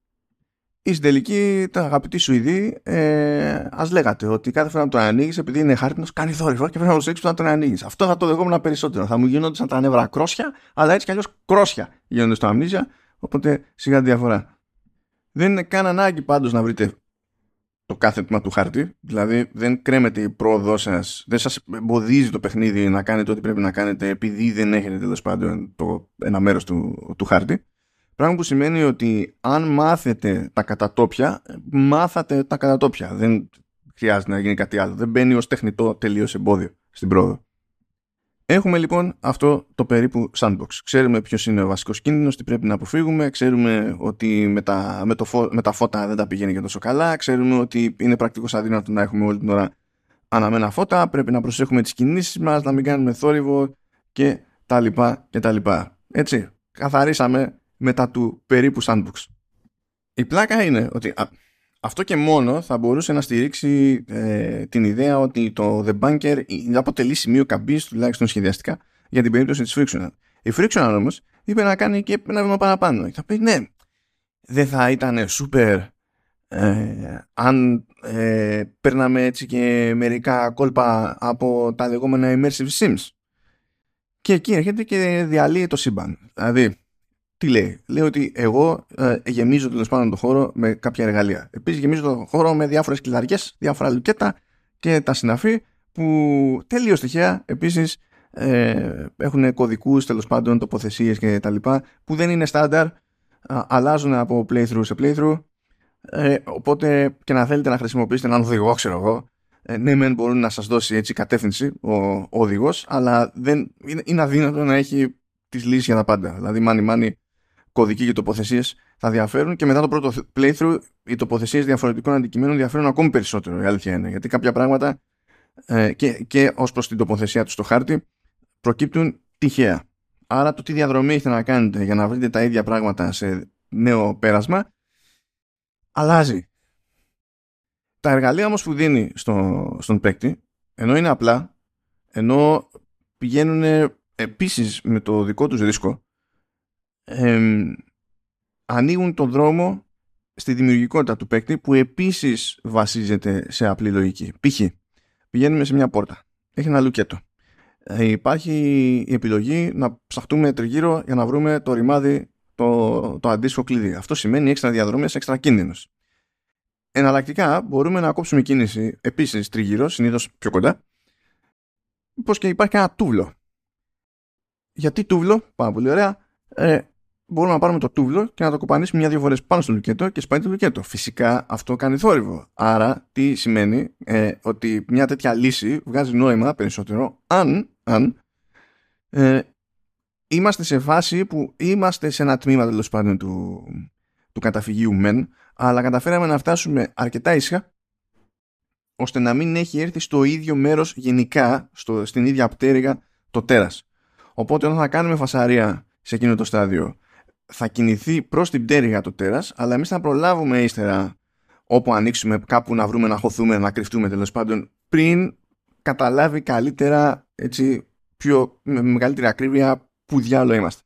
η τελική, τα αγαπητοί Σουηδοί, ε, ας λέγατε ότι κάθε φορά που τον ανοίγεις, επειδή είναι χάρτινος, κάνει θόρυβο και πρέπει να προσέξει που να τον ανοίγεις. Αυτό θα το δεχόμουν περισσότερο. Θα μου γίνονταν τα νεύρα κρόσσια, αλλά έτσι κι αλλιώς κρόσσια γίνονται στο Amnesia. Οπότε σιγά διαφορά. Δεν είναι καν ανάγκη πάντως να βρείτε το κάθε τμήμα του χάρτη. Δηλαδή δεν κρέμεται η πρόοδό σας, δεν σας εμποδίζει το παιχνίδι να κάνετε ό,τι πρέπει να κάνετε επειδή δεν έχετε τέλος πάντων το ένα μέρος του, του χάρτη. Πράγμα που σημαίνει ότι αν μάθετε τα κατατόπια, μάθατε τα κατατόπια. Δεν χρειάζεται να γίνει κάτι άλλο. Δεν μπαίνει ως τεχνητό τελείως εμπόδιο στην πρόοδο. Έχουμε λοιπόν αυτό το περίπου sandbox. Ξέρουμε ποιος είναι ο βασικός κίνδυνος, τι πρέπει να αποφύγουμε. Ξέρουμε ότι με τα, με, το με τα φώτα δεν τα πηγαίνει και τόσο καλά. Ξέρουμε ότι είναι πρακτικό αδύνατο να έχουμε όλη την ώρα αναμένα φώτα. Πρέπει να προσέχουμε τις κινήσεις μας, να μην κάνουμε θόρυβο και τα λοιπά και τα λοιπά. Έτσι, καθαρίσαμε μετά του περίπου sandbox. Η πλάκα είναι ότι αυτό και μόνο θα μπορούσε να στηρίξει ε, την ιδέα ότι το The Bunker αποτελεί σημείο καμπής τουλάχιστον σχεδιαστικά για την περίπτωση της Frictional. Η Frictional όμως είπε να κάνει και ένα βήμα παραπάνω. Θα πει ναι, δεν θα ήταν super ε, αν ε, παίρναμε έτσι και μερικά κόλπα από τα λεγόμενα immersive sims. Και εκεί έρχεται και διαλύει το σύμπαν. Δηλαδή, τι λέει. Λέει ότι εγώ ε, γεμίζω τέλος πάντων τον χώρο με κάποια εργαλεία. Επίσης γεμίζω τον χώρο με διάφορες κλειδαριέ, διάφορα λουκέτα και τα συναφή που τελείως τυχαία επίσης ε, έχουν κωδικούς τέλος πάντων, τοποθεσίες και τα λοιπά που δεν είναι στάνταρ αλλάζουν από playthrough σε playthrough ε, οπότε και να θέλετε να χρησιμοποιήσετε έναν οδηγό ξέρω εγώ ε, ναι μεν μπορούν να σας δώσει έτσι κατεύθυνση ο, ο οδηγός αλλά δεν, είναι, είναι αδύνατο να έχει τις λύσεις για τα πάντα δηλαδή μάνι μάνι κωδικοί και τοποθεσίες θα διαφέρουν και μετά το πρώτο playthrough οι τοποθεσίες διαφορετικών αντικειμένων διαφέρουν ακόμη περισσότερο. Η αλήθεια είναι. Γιατί κάποια πράγματα ε, και, και ως προς την τοποθεσία του στο χάρτη προκύπτουν τυχαία. Άρα το τι διαδρομή έχετε να κάνετε για να βρείτε τα ίδια πράγματα σε νέο πέρασμα αλλάζει. Τα εργαλεία όμως που δίνει στο, στον παίκτη ενώ είναι απλά ενώ πηγαίνουν επίσης με το δικό τους ρίσκο ανοίγουν τον δρόμο στη δημιουργικότητα του παίκτη που επίσης βασίζεται σε απλή λογική. Π.χ. πηγαίνουμε σε μια πόρτα. Έχει ένα λουκέτο. Ε, υπάρχει η επιλογή να ψαχτούμε τριγύρω για να βρούμε το ρημάδι το, το αντίστοιχο κλειδί. Αυτό σημαίνει έξτρα διαδρομές, έξτρα κίνδυνος. Εναλλακτικά μπορούμε να κόψουμε κίνηση επίσης τριγύρω, συνήθως πιο κοντά, πως και υπάρχει ένα τούβλο. Γιατί τούβλο, πάρα πολύ ωραία, ε, μπορούμε να πάρουμε το τούβλο και να το κοπανίσουμε μια-δύο φορές πάνω στο λουκέτο και σπάει το λουκέτο. Φυσικά αυτό κάνει θόρυβο. Άρα τι σημαίνει ε, ότι μια τέτοια λύση βγάζει νόημα περισσότερο αν, αν ε, είμαστε σε φάση που είμαστε σε ένα τμήμα τέλος πάντων του, του καταφυγίου μεν, αλλά καταφέραμε να φτάσουμε αρκετά ήσυχα ώστε να μην έχει έρθει στο ίδιο μέρος γενικά, στο, στην ίδια πτέρυγα το τέρας. Οπότε όταν θα κάνουμε φασαρία σε εκείνο το στάδιο θα κινηθεί προς την πτέρυγα το τέρας αλλά εμείς θα προλάβουμε ύστερα όπου ανοίξουμε κάπου να βρούμε να χωθούμε να κρυφτούμε τέλος πάντων πριν καταλάβει καλύτερα έτσι πιο με μεγαλύτερη ακρίβεια που διάλο είμαστε.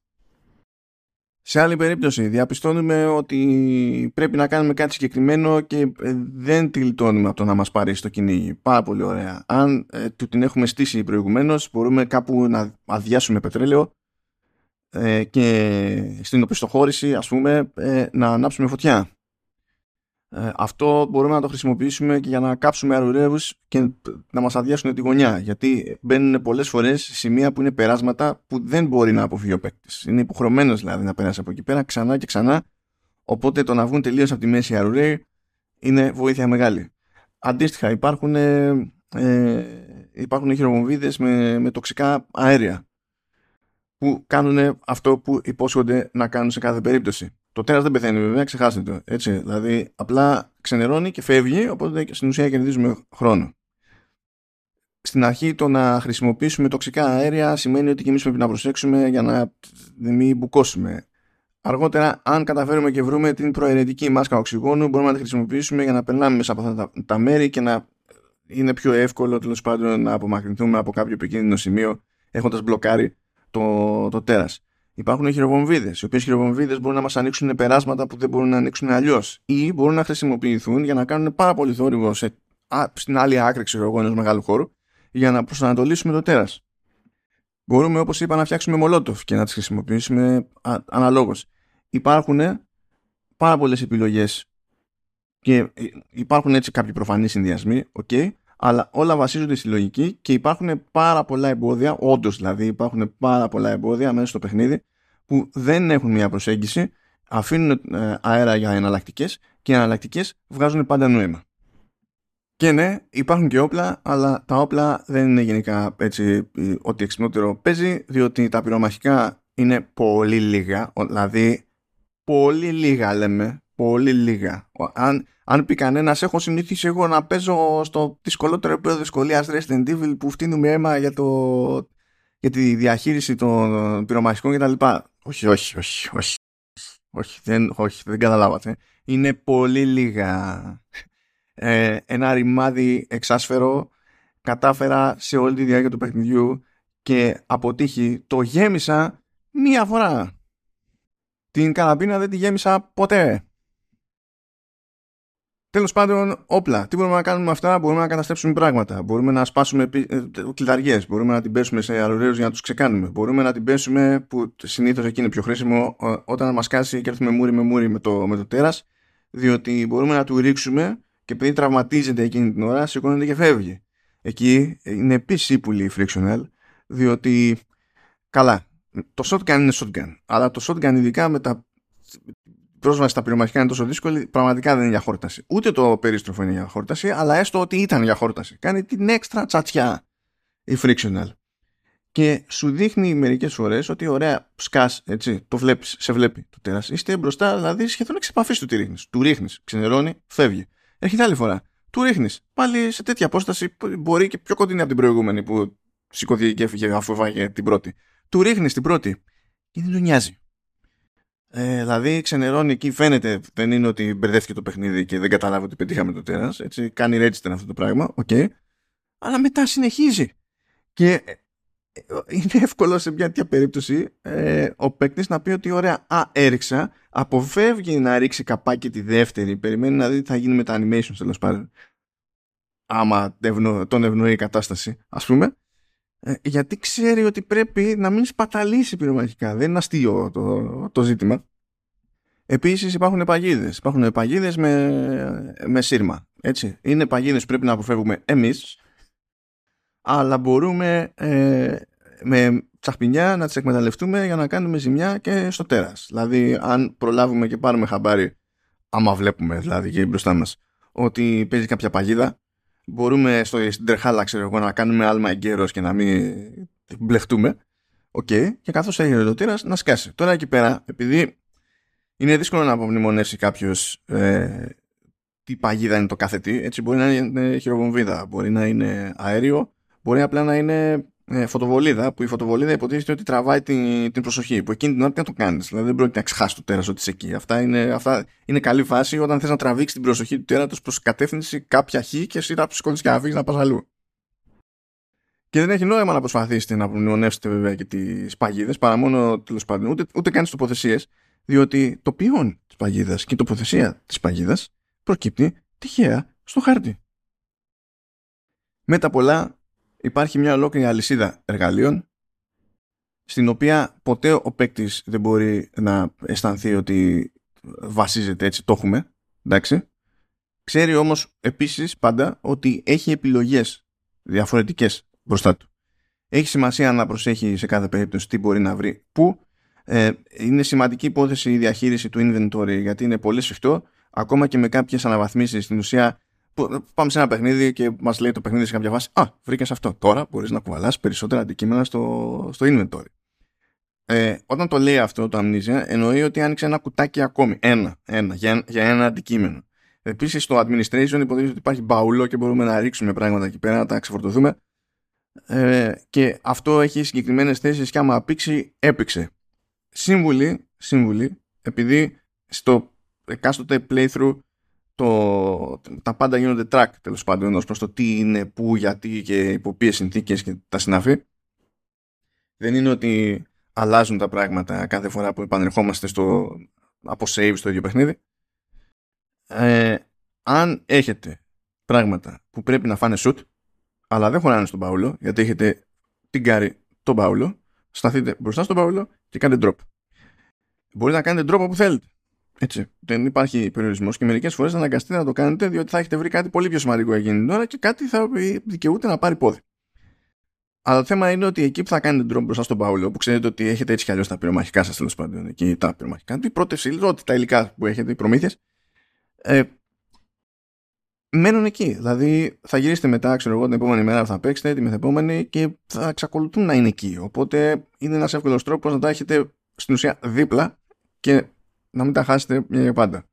Σε άλλη περίπτωση διαπιστώνουμε ότι πρέπει να κάνουμε κάτι συγκεκριμένο και ε, δεν τη λιτώνουμε από το να μας πάρει στο κυνήγι. Πάρα πολύ ωραία. Αν ε, του την έχουμε στήσει προηγουμένως μπορούμε κάπου να αδειάσουμε πετρέλαιο ε, και στην οπισθοχώρηση ας πούμε ε, να ανάψουμε φωτιά. Ε, αυτό μπορούμε να το χρησιμοποιήσουμε και για να κάψουμε αρουραίους και να μας αδειάσουν τη γωνιά γιατί μπαίνουν πολλές φορές σημεία που είναι περάσματα που δεν μπορεί να αποφύγει ο παίκτης. Είναι υποχρεωμένος δηλαδή να περάσει από εκεί πέρα ξανά και ξανά οπότε το να βγουν τελείως από τη μέση αρουραίοι είναι βοήθεια μεγάλη. Αντίστοιχα υπάρχουν, ε, ε υπάρχουν χειροβομβίδες με, με τοξικά αέρια που κάνουν αυτό που υπόσχονται να κάνουν σε κάθε περίπτωση. Το τέρας δεν πεθαίνει βέβαια, ξεχάστε το. Έτσι, δηλαδή απλά ξενερώνει και φεύγει, οπότε στην ουσία κερδίζουμε χρόνο. Στην αρχή το να χρησιμοποιήσουμε τοξικά αέρια σημαίνει ότι και εμείς πρέπει να προσέξουμε για να μην μπουκώσουμε. Αργότερα, αν καταφέρουμε και βρούμε την προαιρετική μάσκα οξυγόνου, μπορούμε να τη χρησιμοποιήσουμε για να περνάμε μέσα από αυτά τα, τα μέρη και να είναι πιο εύκολο τέλος πάντων να απομακρυνθούμε από κάποιο επικίνδυνο σημείο έχοντας μπλοκάρει το, το τέρας. Υπάρχουν χειροβομβίδες, οι οποίες χειροβομβίδες μπορούν να μας ανοίξουν περάσματα που δεν μπορούν να ανοίξουν αλλιώς. ή μπορούν να χρησιμοποιηθούν για να κάνουν πάρα πολύ θόρυβο σε, α, στην άλλη άκρη ξέρω ενός μεγάλου χώρου για να προσανατολίσουμε το τέρας. Μπορούμε, όπως είπα, να φτιάξουμε μολότοφ και να τις χρησιμοποιήσουμε αναλόγως. Υπάρχουν πάρα πολλές επιλογές και ε, υπάρχουν έτσι κάποιοι προφανείς συνδυασμοί, okay, αλλά όλα βασίζονται στη λογική και υπάρχουν πάρα πολλά εμπόδια, όντως δηλαδή υπάρχουν πάρα πολλά εμπόδια μέσα στο παιχνίδι που δεν έχουν μια προσέγγιση, αφήνουν ε, αέρα για εναλλακτικές και οι εναλλακτικές βγάζουν πάντα νόημα. Και ναι, υπάρχουν και όπλα, αλλά τα όπλα δεν είναι γενικά έτσι ότι εξυπνότερο παίζει, διότι τα πυρομαχικά είναι πολύ λίγα, δηλαδή πολύ λίγα λέμε, πολύ λίγα. Αν, αν πει κανένας, έχω συνηθίσει εγώ να παίζω στο δυσκολότερο επίπεδο δυσκολίας Resident Evil που φτύνουμε αίμα για, το, για τη διαχείριση των πυρομαχικών κτλ. Όχι, όχι, όχι, όχι. Όχι, δεν, όχι, δεν καταλάβατε. Είναι πολύ λίγα. Ε, ένα ρημάδι εξάσφαιρο κατάφερα σε όλη τη διάρκεια του παιχνιδιού και αποτύχει το γέμισα μία φορά. Την καραμπίνα δεν τη γέμισα ποτέ. Τέλος πάντων, όπλα. Τι μπορούμε να κάνουμε με αυτά, μπορούμε να καταστρέψουμε πράγματα. Μπορούμε να σπάσουμε ε, κλειδαριές. Μπορούμε να την πέσουμε σε αλλορέου για να τους ξεκάνουμε. Μπορούμε να την πέσουμε, που συνήθως εκεί είναι πιο χρήσιμο, όταν μας κάσει και έρθουμε μούρι με μούρι με το, με το τέρας, διότι μπορούμε να του ρίξουμε και επειδή τραυματίζεται εκείνη την ώρα, σηκώνεται και φεύγει. Εκεί είναι επίσης πολύ frictional, διότι καλά, το shotgun είναι shotgun. Αλλά το shotgun, ειδικά με τα πρόσβαση στα πυρομαχικά είναι τόσο δύσκολη, πραγματικά δεν είναι για χόρταση. Ούτε το περίστροφο είναι για χόρταση, αλλά έστω ότι ήταν για χόρταση. Κάνει την έξτρα τσατσιά η frictional. Και σου δείχνει μερικές φορές ότι ωραία, σκάς, έτσι, το βλέπεις, σε βλέπει το τέρας. Είστε μπροστά, δηλαδή σχεδόν εξ επαφής του τη ρίχνεις. Του ρίχνεις, ξενερώνει, φεύγει. Έρχεται άλλη φορά. Του ρίχνεις. Πάλι σε τέτοια απόσταση μπορεί και πιο κοντινή από την προηγούμενη που σηκωθεί και έφυγε αφού φάγε την πρώτη. Του ρίχνεις την πρώτη και δεν του νοιάζει. Ε, δηλαδή ξενερώνει εκεί, φαίνεται, δεν είναι ότι μπερδεύτηκε το παιχνίδι και δεν καταλάβει ότι πετύχαμε το τέρας. Έτσι, κάνει register αυτό το πράγμα, OK. Okay. Αλλά μετά συνεχίζει. Και ε, είναι εύκολο σε μια τέτοια περίπτωση ε, ο παίκτης να πει ότι ωραία, α, έριξα, αποφεύγει να ρίξει καπάκι τη δεύτερη, περιμένει να δει τι θα γίνει με τα animations τέλος πάντων. Άμα τον ευνοεί η κατάσταση, ας πούμε. Ε, γιατί ξέρει ότι πρέπει να μην σπαταλήσει πυρομαχικά. Δεν είναι αστείο το, το ζήτημα. Επίσης υπάρχουν παγίδες. Υπάρχουν παγίδες με, με σύρμα. Έτσι. Είναι παγίδες που πρέπει να αποφεύγουμε εμείς αλλά μπορούμε ε, με τσαχπινιά να τις εκμεταλλευτούμε για να κάνουμε ζημιά και στο τέρας. Δηλαδή αν προλάβουμε και πάρουμε χαμπάρι, άμα βλέπουμε δηλαδή και μπροστά μας, ότι παίζει κάποια παγίδα, μπορούμε στο τρεχάλα ξέρω εγώ να κάνουμε άλμα εγκαίρως και να μην μπλεχτούμε. OK, okay, και καθώς έγινε το τέρας να σκάσει. Τώρα εκεί πέρα, επειδή είναι δύσκολο να απομνημονεύσει κάποιος ε, τι παγίδα είναι το κάθε τι, έτσι μπορεί να είναι χειροβομβίδα, μπορεί να είναι αέριο, μπορεί απλά να είναι ε, φωτοβολίδα, που η φωτοβολίδα υποτίθεται ότι τραβάει την, την προσοχή. Που εκείνη την ώρα τι να το κάνεις. Δηλαδή δεν πρόκειται να ξεχάσεις το τέρας ότι είσαι εκεί. Αυτά είναι, αυτά είναι καλή φάση όταν θες να τραβήξεις την προσοχή του τέρατος προς κατεύθυνση κάποια χ και εσύ να σηκώνει και να φύγεις να πας αλλού. Και δεν έχει νόημα να προσπαθήσετε να απομνημονεύσετε βέβαια και τις παγίδες, παρά μόνο τέλος πάντων ούτε, ούτε κάνει τοποθεσίες, διότι το ποιόν της παγίδας και η τοποθεσία της παγίδας προκύπτει τυχαία στο χάρτη. Με τα πολλά υπάρχει μια ολόκληρη αλυσίδα εργαλείων στην οποία ποτέ ο παίκτης δεν μπορεί να αισθανθεί ότι βασίζεται έτσι, το έχουμε, εντάξει. Ξέρει όμως επίσης πάντα ότι έχει επιλογές διαφορετικές μπροστά του. Έχει σημασία να προσέχει σε κάθε περίπτωση τι μπορεί να βρει πού. Ε, είναι σημαντική υπόθεση η διαχείριση του inventory γιατί είναι πολύ σφιχτό ακόμα και με κάποιες αναβαθμίσεις στην ουσία πάμε σε ένα παιχνίδι και μας λέει το παιχνίδι σε κάποια φάση Α, βρήκες αυτό. Τώρα μπορείς να κουβαλάς περισσότερα αντικείμενα στο, στο inventory. Ε, όταν το λέει αυτό το Amnesia, εννοεί ότι άνοιξε ένα κουτάκι ακόμη. Ένα, ένα για, για ένα αντικείμενο. Επίσης, στο administration υποτίθεται ότι υπάρχει μπαούλο και μπορούμε να ρίξουμε πράγματα εκεί πέρα, να τα ξεφορτωθούμε. Ε, και αυτό έχει συγκεκριμένες θέσεις και άμα απήξει, έπηξε. Σύμβουλοι, σύμβουλοι, επειδή στο εκάστοτε playthrough το, τα πάντα γίνονται track τέλος πάντων ως προς το τι είναι, πού, γιατί και υπό ποιες συνθήκες και τα συναφή. Δεν είναι ότι αλλάζουν τα πράγματα κάθε φορά που επανερχόμαστε στο, από save στο ίδιο παιχνίδι. Ε, αν έχετε πράγματα που πρέπει να φάνε shoot, αλλά δεν χωράνε στον παύλο, γιατί έχετε την κάρη τον παύλο, σταθείτε μπροστά στον παύλο και κάνετε drop. Μπορείτε να κάνετε drop όπου θέλετε. Έτσι. Δεν υπάρχει περιορισμός και μερικές φορές θα αναγκαστείτε να το κάνετε διότι θα έχετε βρει κάτι πολύ πιο σημαντικό για την ώρα και κάτι θα δικαιούται να πάρει πόδι. Αλλά το θέμα είναι ότι εκεί που θα κάνετε drop μπροστά στον Παύλο, που ξέρετε ότι έχετε έτσι κι αλλιώς τα πυρομαχικά σας τέλος πάντων, εκεί τα πυρομαχικά, η πρώτη ότι τα υλικά που έχετε, οι προμήθειες, ε, μένουν εκεί. Δηλαδή θα γυρίσετε μετά, ξέρω εγώ, την επόμενη μέρα που θα παίξετε, τη μεθεπόμενη και θα εξακολουθούν να είναι εκεί. Οπότε είναι ένας εύκολος τρόπος να τα έχετε στην ουσία δίπλα και να μην τα χάσετε μια για πάντα.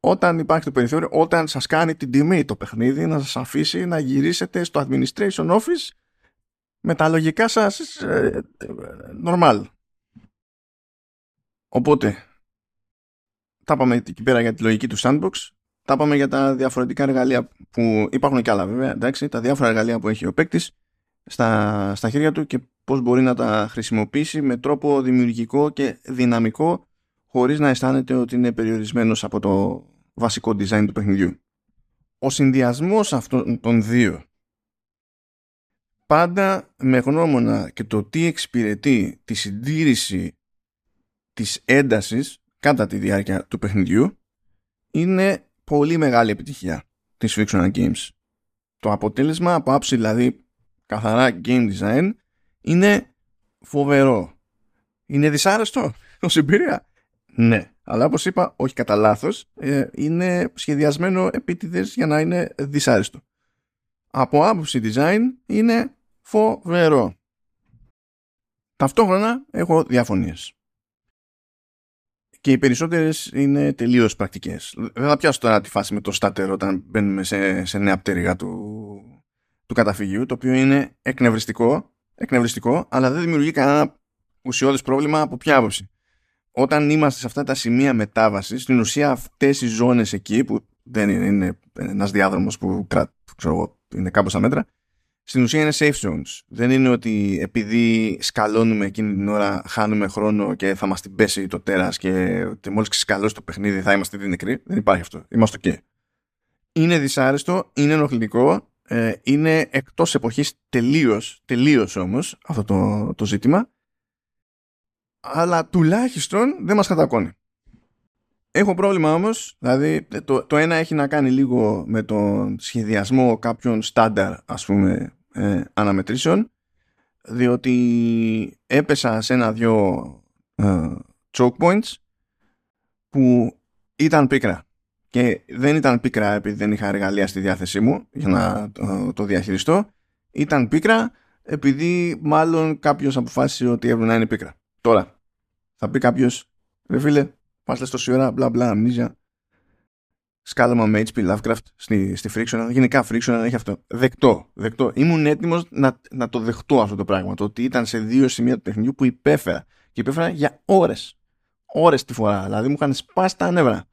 Όταν υπάρχει το περιθώριο, όταν σας κάνει την τιμή το παιχνίδι, να σας αφήσει να γυρίσετε στο administration office με τα λογικά σας ε, normal. Οπότε, τα πάμε εκεί πέρα για τη λογική του sandbox, τα πάμε για τα διαφορετικά εργαλεία που υπάρχουν και άλλα βέβαια, εντάξει, τα διάφορα εργαλεία που έχει ο παίκτης στα, στα χέρια του και πώς μπορεί να τα χρησιμοποιήσει με τρόπο δημιουργικό και δυναμικό χωρίς να αισθάνεται ότι είναι περιορισμένος από το βασικό design του παιχνιδιού. Ο συνδυασμός αυτών των δύο πάντα με γνώμονα και το τι εξυπηρετεί τη συντήρηση της έντασης κατά τη διάρκεια του παιχνιδιού είναι πολύ μεγάλη επιτυχία της Fictional Games. Το αποτέλεσμα από άψη δηλαδή καθαρά game design είναι φοβερό. Είναι δυσάρεστο ως εμπειρία. Ναι, Αλλά όπως είπα, όχι κατά λάθος, ε, είναι σχεδιασμένο επίτηδες για να είναι δυσάρεστο. Από άποψη design είναι φοβερό. Ταυτόχρονα έχω διαφωνίες. Και οι περισσότερες είναι τελείως πρακτικές. Δεν θα πιάσω τώρα τη φάση με το στάτερ όταν μπαίνουμε σε, σε νέα πτέρυγα του, του καταφυγίου, το οποίο είναι εκνευριστικό, εκνευριστικό, αλλά δεν δημιουργεί κανένα ουσιώδες πρόβλημα από ποια άποψη. Όταν είμαστε σε αυτά τα σημεία μετάβασης, στην ουσία αυτές οι ζώνες εκεί, που δεν είναι, είναι ένας διάδρομος που ξέρω, είναι κάπως στα μέτρα, στην ουσία είναι safe zones. Δεν είναι ότι επειδή σκαλώνουμε εκείνη την ώρα χάνουμε χρόνο και θα μας την πέσει το τέρας και, και μόλις ξεσκαλώσει το παιχνίδι θα είμαστε την νεκροί. Δεν υπάρχει αυτό. Είμαστε ok. Είναι δυσάρεστο, είναι ενοχλητικό, ε, είναι εκτός εποχής τελείως, τελείως όμως αυτό το, το ζήτημα αλλά τουλάχιστον δεν μας κατακώνει. Έχω πρόβλημα όμως, δηλαδή το, το ένα έχει να κάνει λίγο με τον σχεδιασμό κάποιων στάνταρ ας πούμε ε, αναμετρήσεων διότι έπεσα σε ένα-δυο ε, choke points που ήταν πίκρα. Και δεν ήταν πίκρα επειδή δεν είχα εργαλεία στη διάθεσή μου για να το, το διαχειριστώ. Ήταν πίκρα επειδή μάλλον κάποιος αποφάσισε ότι έπρεπε να είναι πίκρα τώρα θα πει κάποιος ρε φίλε μας λες τόση ώρα μπλα μπλα αμνίζια σκάλαμα με HP Lovecraft στη, στη Frictional. Γενικά Frictional έχει αυτό. Δεκτό. δεκτό. Ήμουν έτοιμος να, να το δεχτώ αυτό το πράγμα. Το ότι ήταν σε δύο σημεία του παιχνιδιού που υπέφερα. Και υπέφερα για ώρες. Ώρες τη φορά. Δηλαδή μου είχαν σπάσει τα νεύρα.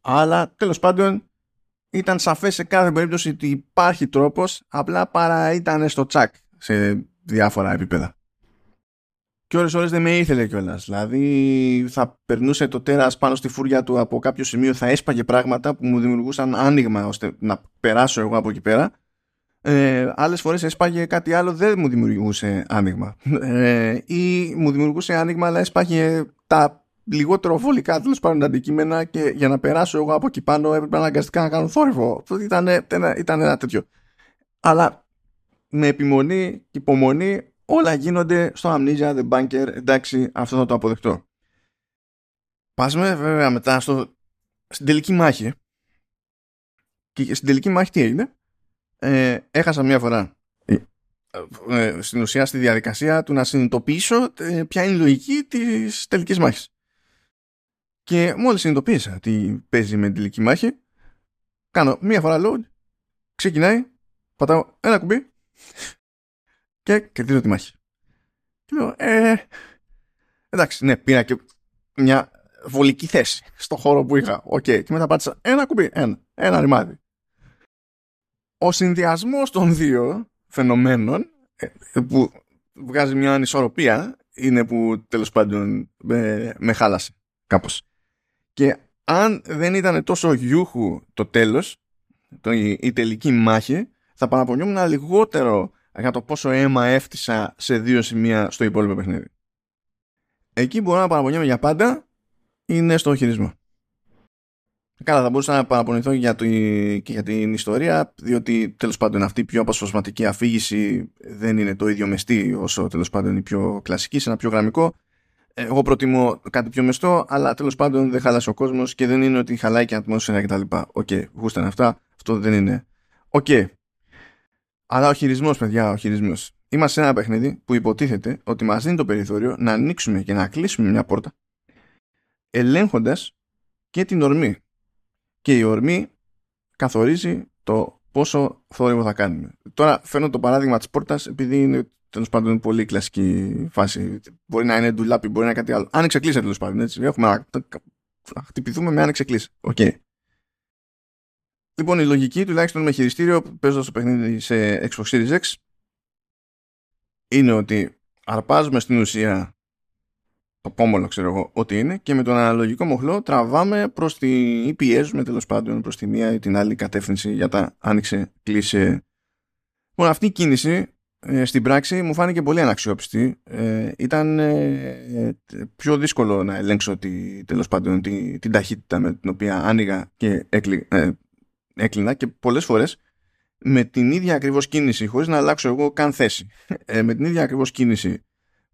Αλλά τέλος πάντων ήταν σαφές σε κάθε περίπτωση ότι υπάρχει τρόπος. Απλά παρά ήταν στο τσακ σε διάφορα επίπεδα και ώρες ώρες δεν με ήθελε κιόλας. Δηλαδή θα περνούσε το τέρας πάνω στη φούρια του από κάποιο σημείο, θα έσπαγε πράγματα που μου δημιουργούσαν άνοιγμα ώστε να περάσω εγώ από εκεί πέρα. Ε, άλλες φορές έσπαγε κάτι άλλο δεν μου δημιουργούσε άνοιγμα ε, ή μου δημιουργούσε άνοιγμα αλλά έσπαγε τα λιγότερο βολικά τέλος πάντων αντικείμενα και για να περάσω εγώ από εκεί πάνω έπρεπε αναγκαστικά να κάνω θόρυβο ήταν, ήταν, ήταν ένα τέτοιο αλλά με επιμονή και υπομονή όλα γίνονται στο Amnesia The Bunker. Εντάξει αυτό θα το αποδεχτώ. Πάσουμε βέβαια μετά στο, στην τελική μάχη. Και στην τελική μάχη τι έγινε; Ε, έχασα μία φορά ε, ε, στην ουσία στη διαδικασία του να συνειδητοποιήσω ε, ποια είναι η λογική της τελικής μάχης. Και μόλις συνειδητοποίησα τι παίζει με την τελική μάχη κάνω μία φορά load ξεκινάει πατάω ένα κουμπί και κερδίζω τη μάχη. Και λέω, ε, εντάξει, ναι, πήρα και μια βολική θέση στο χώρο που είχα. OK, okay. και μετά πάτησα ένα κουμπί, ένα, ένα ρημάδι. Ο συνδυασμός των δύο φαινομένων ε, που βγάζει μια ανισορροπία είναι που τέλος πάντων με, με χάλασε κάπως. Και αν δεν ήταν τόσο γιούχου το τέλος, το, η, η τελική μάχη, θα παραπονιόμουν λιγότερο για το πόσο αίμα έφτιασα σε δύο σημεία στο υπόλοιπο παιχνίδι. Εκεί μπορώ να παραπονιέμαι για πάντα είναι στο χειρισμό. Καλά, θα μπορούσα να παραπονηθώ για το, και για την ιστορία, διότι τέλος πάντων αυτή η πιο αποσπασματική αφήγηση δεν είναι το ίδιο μεστή όσο τέλος πάντων η πιο κλασική, σε ένα πιο γραμμικό. Εγώ προτιμώ κάτι πιο μεστό, αλλά τέλος πάντων δεν χάλασε ο κόσμος και δεν είναι ότι χαλάει και ατμόσφαιρα κτλ. OK, okay, γούστα είν' αυτά, αυτό δεν είναι. OK, okay. Αλλά ο χειρισμός, παιδιά, ο χειρισμός. Είμαστε σε ένα παιχνίδι που υποτίθεται ότι μας δίνει το περιθώριο να ανοίξουμε και να κλείσουμε μια πόρτα ελέγχοντας και την ορμή. Και η ορμή καθορίζει το πόσο θόρυβο θα κάνουμε. Τώρα φέρνω το παράδειγμα της πόρτας επειδή είναι τέλος πάντων πολύ κλασική φάση. Μπορεί να είναι ντουλάπι, μπορεί να είναι κάτι άλλο. Άνοιξε κλείσε τέλος πάντων. Έτσι. Έχουμε να χτυπηθούμε με άνοιξε κλείσε. Okay. Λοιπόν, η λογική τουλάχιστον με χειριστήριο παίζοντας το παιχνίδι σε Xbox Series X είναι ότι αρπάζουμε στην ουσία το πόμολο, ξέρω εγώ, ό,τι είναι, και με τον αναλογικό μοχλό τραβάμε προς τη. ή πιέζουμε τέλος πάντων προς τη μία ή την άλλη κατεύθυνση για τα άνοιξε, κλείσε. Λοιπόν, αυτή η κίνηση ε, στην πράξη μου φάνηκε πολύ αναξιόπιστη. Ε, ήταν ε, πιο δύσκολο να ελέγξω τη, τέλος πάντων τη, την ταχύτητα με την οποία άνοιγα και έκλει, ε, έκλεινα και πολλές φορές με την ίδια ακριβώς κίνηση χωρίς να αλλάξω εγώ καν θέση *laughs* ε, με την ίδια ακριβώς κίνηση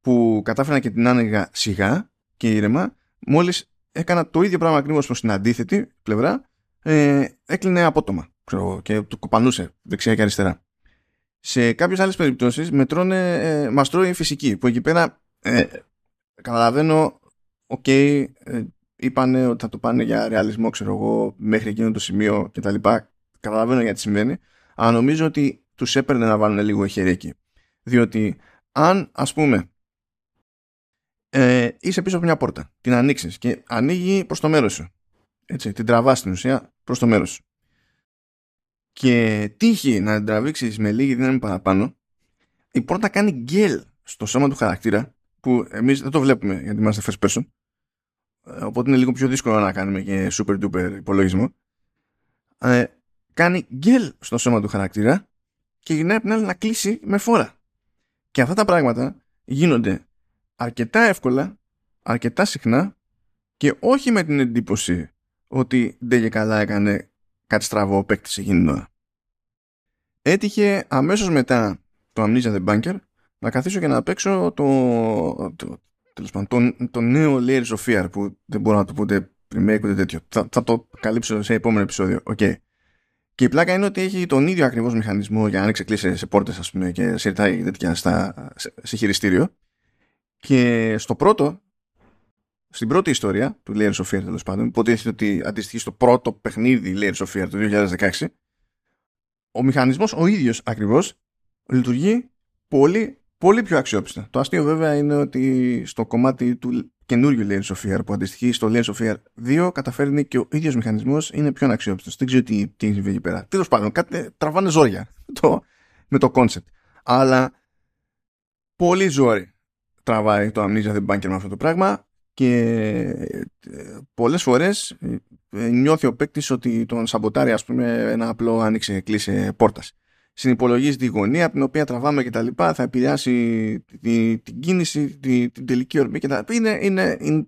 που κατάφερα και την άνοιγα σιγά και ήρεμα μόλις έκανα το ίδιο πράγμα ακριβώς προς την αντίθετη πλευρά ε, έκλεινε απότομα ξέρω, και του κοπανούσε δεξιά και αριστερά. Σε κάποιες άλλες περιπτώσεις μετρώνε, ε, μας τρώει φυσική που εκεί πέρα ε, καταλαβαίνω OK okay, ε, είπανε ότι θα το πάνε για ρεαλισμό ξέρω εγώ μέχρι εκείνο το σημείο κτλ. Καταλαβαίνω γιατί συμβαίνει αλλά νομίζω ότι τους έπαιρνε να βάλουν λίγο χέρι εκεί. Διότι αν ας πούμε ε, είσαι πίσω από μια πόρτα, την ανοίξεις και ανοίγει προς το μέρος σου. Έτσι, την τραβάς στην ουσία προς το μέρος σου. Και τύχει να την τραβήξεις με λίγη δύναμη παραπάνω, η πόρτα κάνει γκέλ στο σώμα του χαρακτήρα, που εμείς δεν το βλέπουμε γιατί είμαστε first person. Ε, οπότε είναι λίγο πιο δύσκολο να κάνουμε και super duper υπολογισμό. Ε, κάνει γκέλ στο σώμα του χαρακτήρα και γυρνάει απ' την άλλη να κλείσει με φόρα. Και αυτά τα πράγματα γίνονται αρκετά εύκολα, αρκετά συχνά και όχι με την εντύπωση ότι δεν και καλά έκανε κάτι στραβό ο παίκτης εκείνη την ώρα. Έτυχε αμέσως μετά το Amnesia The Bunker να καθίσω και να παίξω το, το, το, το νέο Layers of Fear που δεν μπορώ να το πω ούτε remake ούτε τέτοιο. Θα, θα το καλύψω σε επόμενο επεισόδιο. Okay. Και η πλάκα είναι ότι έχει τον ίδιο ακριβώς μηχανισμό για να ανοίξει κλείσει σε πόρτες ας πούμε και σε τέτοια στα, σε, σε χειριστήριο και στο πρώτο, στην πρώτη ιστορία του Layers of Fear τέλος πάντων, υποτίθεται ότι αντιστοιχεί στο πρώτο παιχνίδι Layers of Fear του 2016, ο μηχανισμός ο ίδιος ακριβώς λειτουργεί πολύ, πολύ πιο αξιόπιστα. Το αστείο βέβαια είναι ότι στο κομμάτι του καινούριου Layers of Fear που αντιστοιχεί στο Layers of Fear 2 καταφέρνει και ο ίδιος μηχανισμός είναι πιο αξιόπιστος. Δεν ξέρω τι, τι έχει συμβεί εκεί πέρα. Τέλος πάντων, κάτι, τραβάνε ζόρια *laughs* το, με το concept. Αλλά πολύ ζόρι τραβάει το Amnesia The Bunker με αυτό το πράγμα και ε, πολλές φορές ε, νιώθει ο παίκτης ότι τον σαμποτάρει ας πούμε ένα απλό άνοιξε κλείσε πόρτας. Συνυπολογίζει τη γωνία από την οποία τραβάμε και τα λοιπά θα επηρεάσει την, την κίνηση, την, την τελική ορμή και τα είναι, είναι, είναι,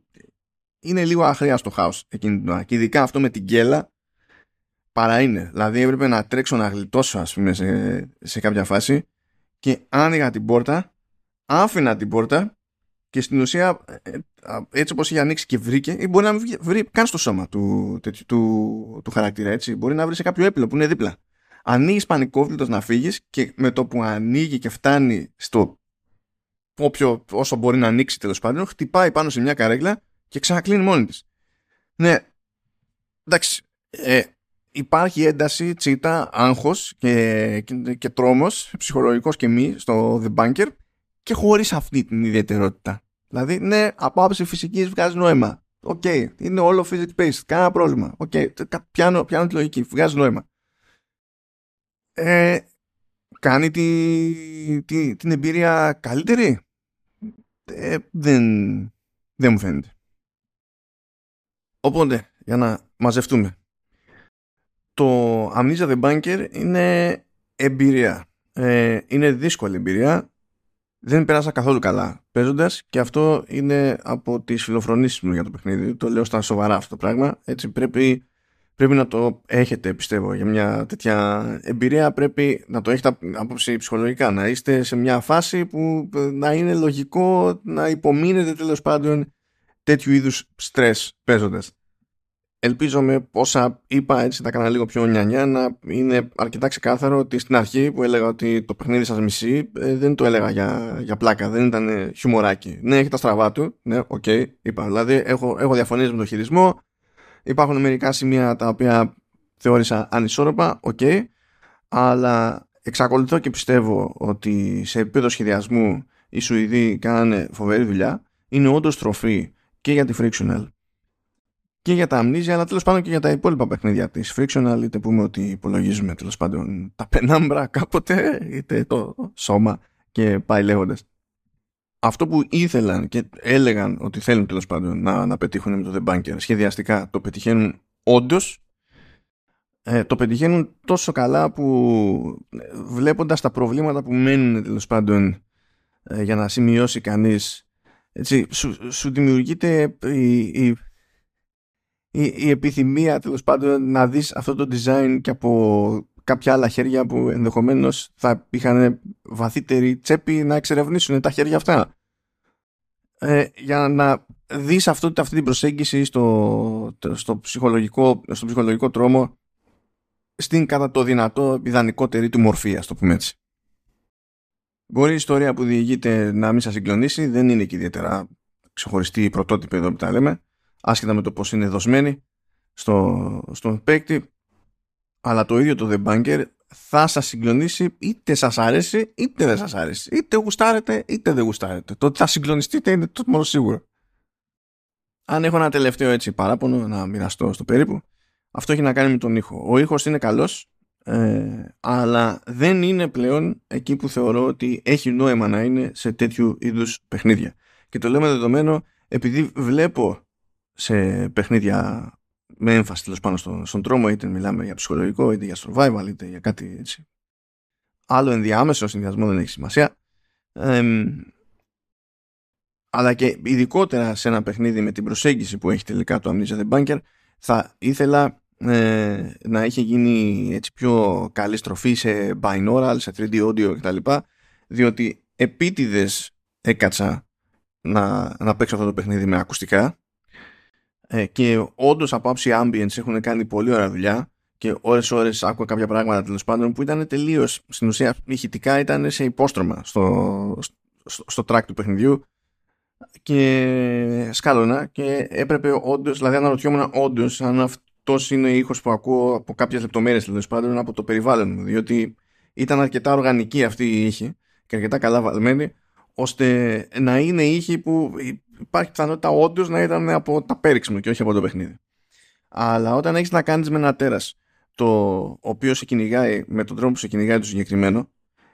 είναι λίγο αχριά στο χάος εκείνη την ώρα. Και ειδικά αυτό με την γκέλα παρά είναι. Δηλαδή έπρεπε να τρέξω να γλιτώσω ας πούμε σε, σε κάποια φάση και άνοιγα την πόρτα άφηνα την πόρτα και στην ουσία ε, έτσι όπως είχε ανοίξει και βρήκε ή μπορεί να μην βρει καν στο σώμα του, του, του, του χαρακτήρα έτσι. Μπορεί να βρει σε κάποιο έπιλο που είναι δίπλα ανοίγεις πανικόβλητος να φύγεις και με το που ανοίγει και φτάνει στο όποιο, όσο μπορεί να ανοίξει τέλος πάντων χτυπάει πάνω σε μια καρέκλα και ξανακλείνει μόνη της ναι εντάξει ε, υπάρχει ένταση, τσίτα, άγχος και, και, και τρόμος ψυχολογικός και μη στο The Bunker και χωρίς αυτή την ιδιαιτερότητα. Δηλαδή, ναι, από άποψη φυσικής βγάζει νόημα. OK, okay. είναι όλο physics based, κανένα πρόβλημα. OK, okay. πιάνω, πιάνω τη λογική, βγάζει νόημα. Ε, κάνει τη, τη, την εμπειρία καλύτερη; Ε, δεν, δεν μου φαίνεται. Οπότε, για να μαζευτούμε. Το Amnesia The Bunker είναι εμπειρία. Ε, είναι δύσκολη εμπειρία δεν πέρασα καθόλου καλά παίζοντας και αυτό είναι από τις φιλοφρονήσεις μου για το παιχνίδι. Το λέω στα σοβαρά αυτό το πράγμα. Έτσι πρέπει, πρέπει να το έχετε, πιστεύω, για μια τέτοια εμπειρία. Πρέπει να το έχετε απόψη ψυχολογικά. Να είστε σε μια φάση που να είναι λογικό να υπομείνετε τέλος πάντων τέτοιου είδους στρες παίζοντας ελπίζω με όσα είπα έτσι τα έκανα λίγο πιο νιανιά να είναι αρκετά ξεκάθαρο ότι στην αρχή που έλεγα ότι το παιχνίδι σας μισεί ε, δεν το έλεγα για, για πλάκα, δεν ήταν χιουμοράκι. Ναι, έχει τα στραβά του, ναι, ok, okay, είπα. Δηλαδή έχω, έχω διαφωνίες με το χειρισμό, υπάρχουν μερικά σημεία τα οποία θεώρησα ανισόρροπα, ok, okay, αλλά εξακολουθώ και πιστεύω ότι σε επίπεδο σχεδιασμού οι Σουηδοί κάνανε φοβερή δουλειά, είναι όντως τροφή και για τη Frictional και για τα αμνίζια, αλλά τέλος πάντων και για τα υπόλοιπα παιχνίδια της. Frictional, είτε πούμε ότι υπολογίζουμε τέλος πάντων τα πενάμπρα κάποτε, είτε το σώμα και πάει λέγοντας. Αυτό που ήθελαν και έλεγαν ότι θέλουν τέλος πάντων να, να πετύχουν με το The Bunker σχεδιαστικά το πετυχαίνουν όντως. Ε, το πετυχαίνουν τόσο καλά που βλέποντας τα προβλήματα που μένουν τέλος πάντων ε, για να σημειώσει κανείς έτσι, σου, σου δημιουργείται η, η η, η επιθυμία τέλος πάντων να δεις αυτό το design και από κάποια άλλα χέρια που ενδεχομένως θα είχαν βαθύτερη τσέπη να εξερευνήσουν τα χέρια αυτά. Ε, για να δεις αυτό, αυτή την προσέγγιση στο, στο, ψυχολογικό, στο ψυχολογικό τρόμο στην κατά το δυνατό ιδανικότερη του μορφή, ας το πούμε έτσι. Μπορεί η ιστορία που διηγείται να μην σας συγκλονίσει, δεν είναι και ιδιαίτερα ξεχωριστή πρωτότυπη εδώ που τα λέμε, άσχετα με το πώς είναι δοσμένη στο, στον παίκτη, αλλά το ίδιο το The Banker θα σας συγκλονίσει είτε σας αρέσει είτε δεν σας αρέσει. Είτε γουστάρετε είτε δεν γουστάρετε. Το ότι θα συγκλονιστείτε είναι το μόνο σίγουρο. Αν έχω ένα τελευταίο έτσι παράπονο να μοιραστώ στο περίπου, αυτό έχει να κάνει με τον ήχο. Ο ήχος είναι καλός, ε, αλλά δεν είναι πλέον εκεί που θεωρώ ότι έχει νόημα να είναι σε τέτοιου είδους παιχνίδια. Και το λέμε δεδομένο επειδή βλέπω σε παιχνίδια με έμφαση τέλος πάνω στον, στον τρόμο, είτε μιλάμε για ψυχολογικό, είτε για survival, είτε για κάτι έτσι. Άλλο ενδιάμεσο συνδυασμό δεν έχει σημασία. αλλά και ειδικότερα σε ένα παιχνίδι με την προσέγγιση που έχει τελικά το Amnesia The Bunker, θα ήθελα ε, να είχε γίνει έτσι πιο καλή στροφή σε binaural, σε 3D audio κτλ. Διότι επίτηδες έκατσα να, να παίξω αυτό το παιχνίδι με ακουστικά ε, και όντως από άψη ambience έχουν κάνει πολύ ωραία δουλειά και ώρες ώρες άκουγα κάποια πράγματα τέλος πάντων που ήταν τελείως στην ουσία ηχητικά ήταν σε υπόστρωμα στο, στο, στο track του παιχνιδιού και σκάλωνα και έπρεπε όντως, δηλαδή αναρωτιόμουν όντως αν αυτός είναι ο ήχος που ακούω από κάποιες λεπτομέρειες τέλος πάντων από το περιβάλλον μου διότι ήταν αρκετά οργανική αυτή η ήχη και αρκετά καλά valμένη ώστε να είναι ήχοι που υπάρχει πιθανότητα όντως να ήταν από τα πέριξ μου και όχι από το παιχνίδι. Αλλά όταν έχεις να κάνεις με ένα τέρας το οποίο σε κυνηγάει με τον τρόπο που σε κυνηγάει το συγκεκριμένο,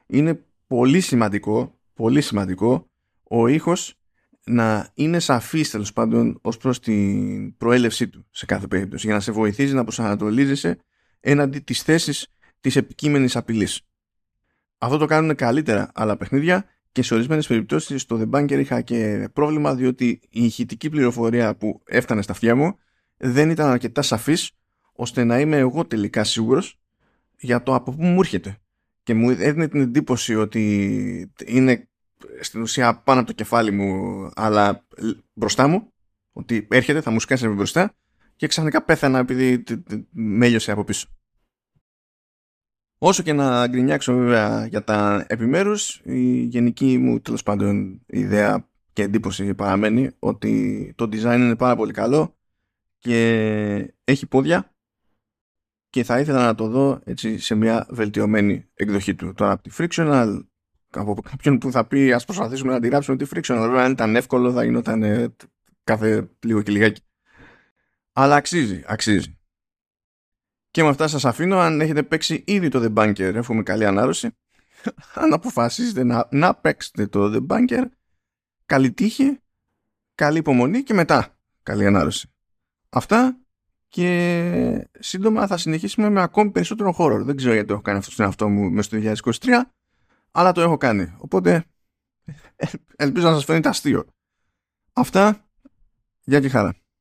είναι πολύ σημαντικό, πολύ σημαντικό ο ήχος να είναι σαφής τέλος πάντων ως προς την προέλευσή του σε κάθε περίπτωση για να σε βοηθήσει να προσανατολίζεσαι έναντι της θέσης της επικείμενης απειλής. Αυτό το κάνουν καλύτερα άλλα παιχνίδια και σε ορισμένες περιπτώσεις στο The Bunker είχα και πρόβλημα διότι η ηχητική πληροφορία που έφτανε στα αυτιά μου δεν ήταν αρκετά σαφής ώστε να είμαι εγώ τελικά σίγουρος για το από πού μου έρχεται. Και μου έδινε την εντύπωση ότι είναι στην ουσία πάνω από το κεφάλι μου, αλλά μπροστά μου, ότι έρχεται, θα μου σκάσει μπροστά και ξαφνικά πέθανα επειδή με από πίσω. Όσο και να γκρινιάξω βέβαια για τα επιμέρους, η γενική μου τέλος πάντων ιδέα και εντύπωση παραμένει ότι το design είναι πάρα πολύ καλό και έχει πόδια και θα ήθελα να το δω έτσι σε μια βελτιωμένη εκδοχή του. Τώρα από τη Frictional, από κάποιον που θα πει ας προσπαθήσουμε να αντιγράψουμε τη Frictional, βέβαια αν ήταν εύκολο θα γινόταν ε, κάθε λίγο και λιγάκι. Αλλά αξίζει, αξίζει. Και με αυτά σας αφήνω. Αν έχετε παίξει ήδη το The Bunker έχουμε καλή ανάρρωση. *laughs* Αν αποφασίζετε να, να παίξετε το The Bunker καλή τύχη καλή υπομονή και μετά καλή ανάρρωση. Αυτά και σύντομα θα συνεχίσουμε με ακόμη περισσότερο χώρο δεν ξέρω γιατί έχω κάνει αυτό στον εαυτό μου μέσα στο 2023 αλλά το έχω κάνει. Οπότε ελπίζω να σας φαίνεται αστείο. Αυτά για και χαρά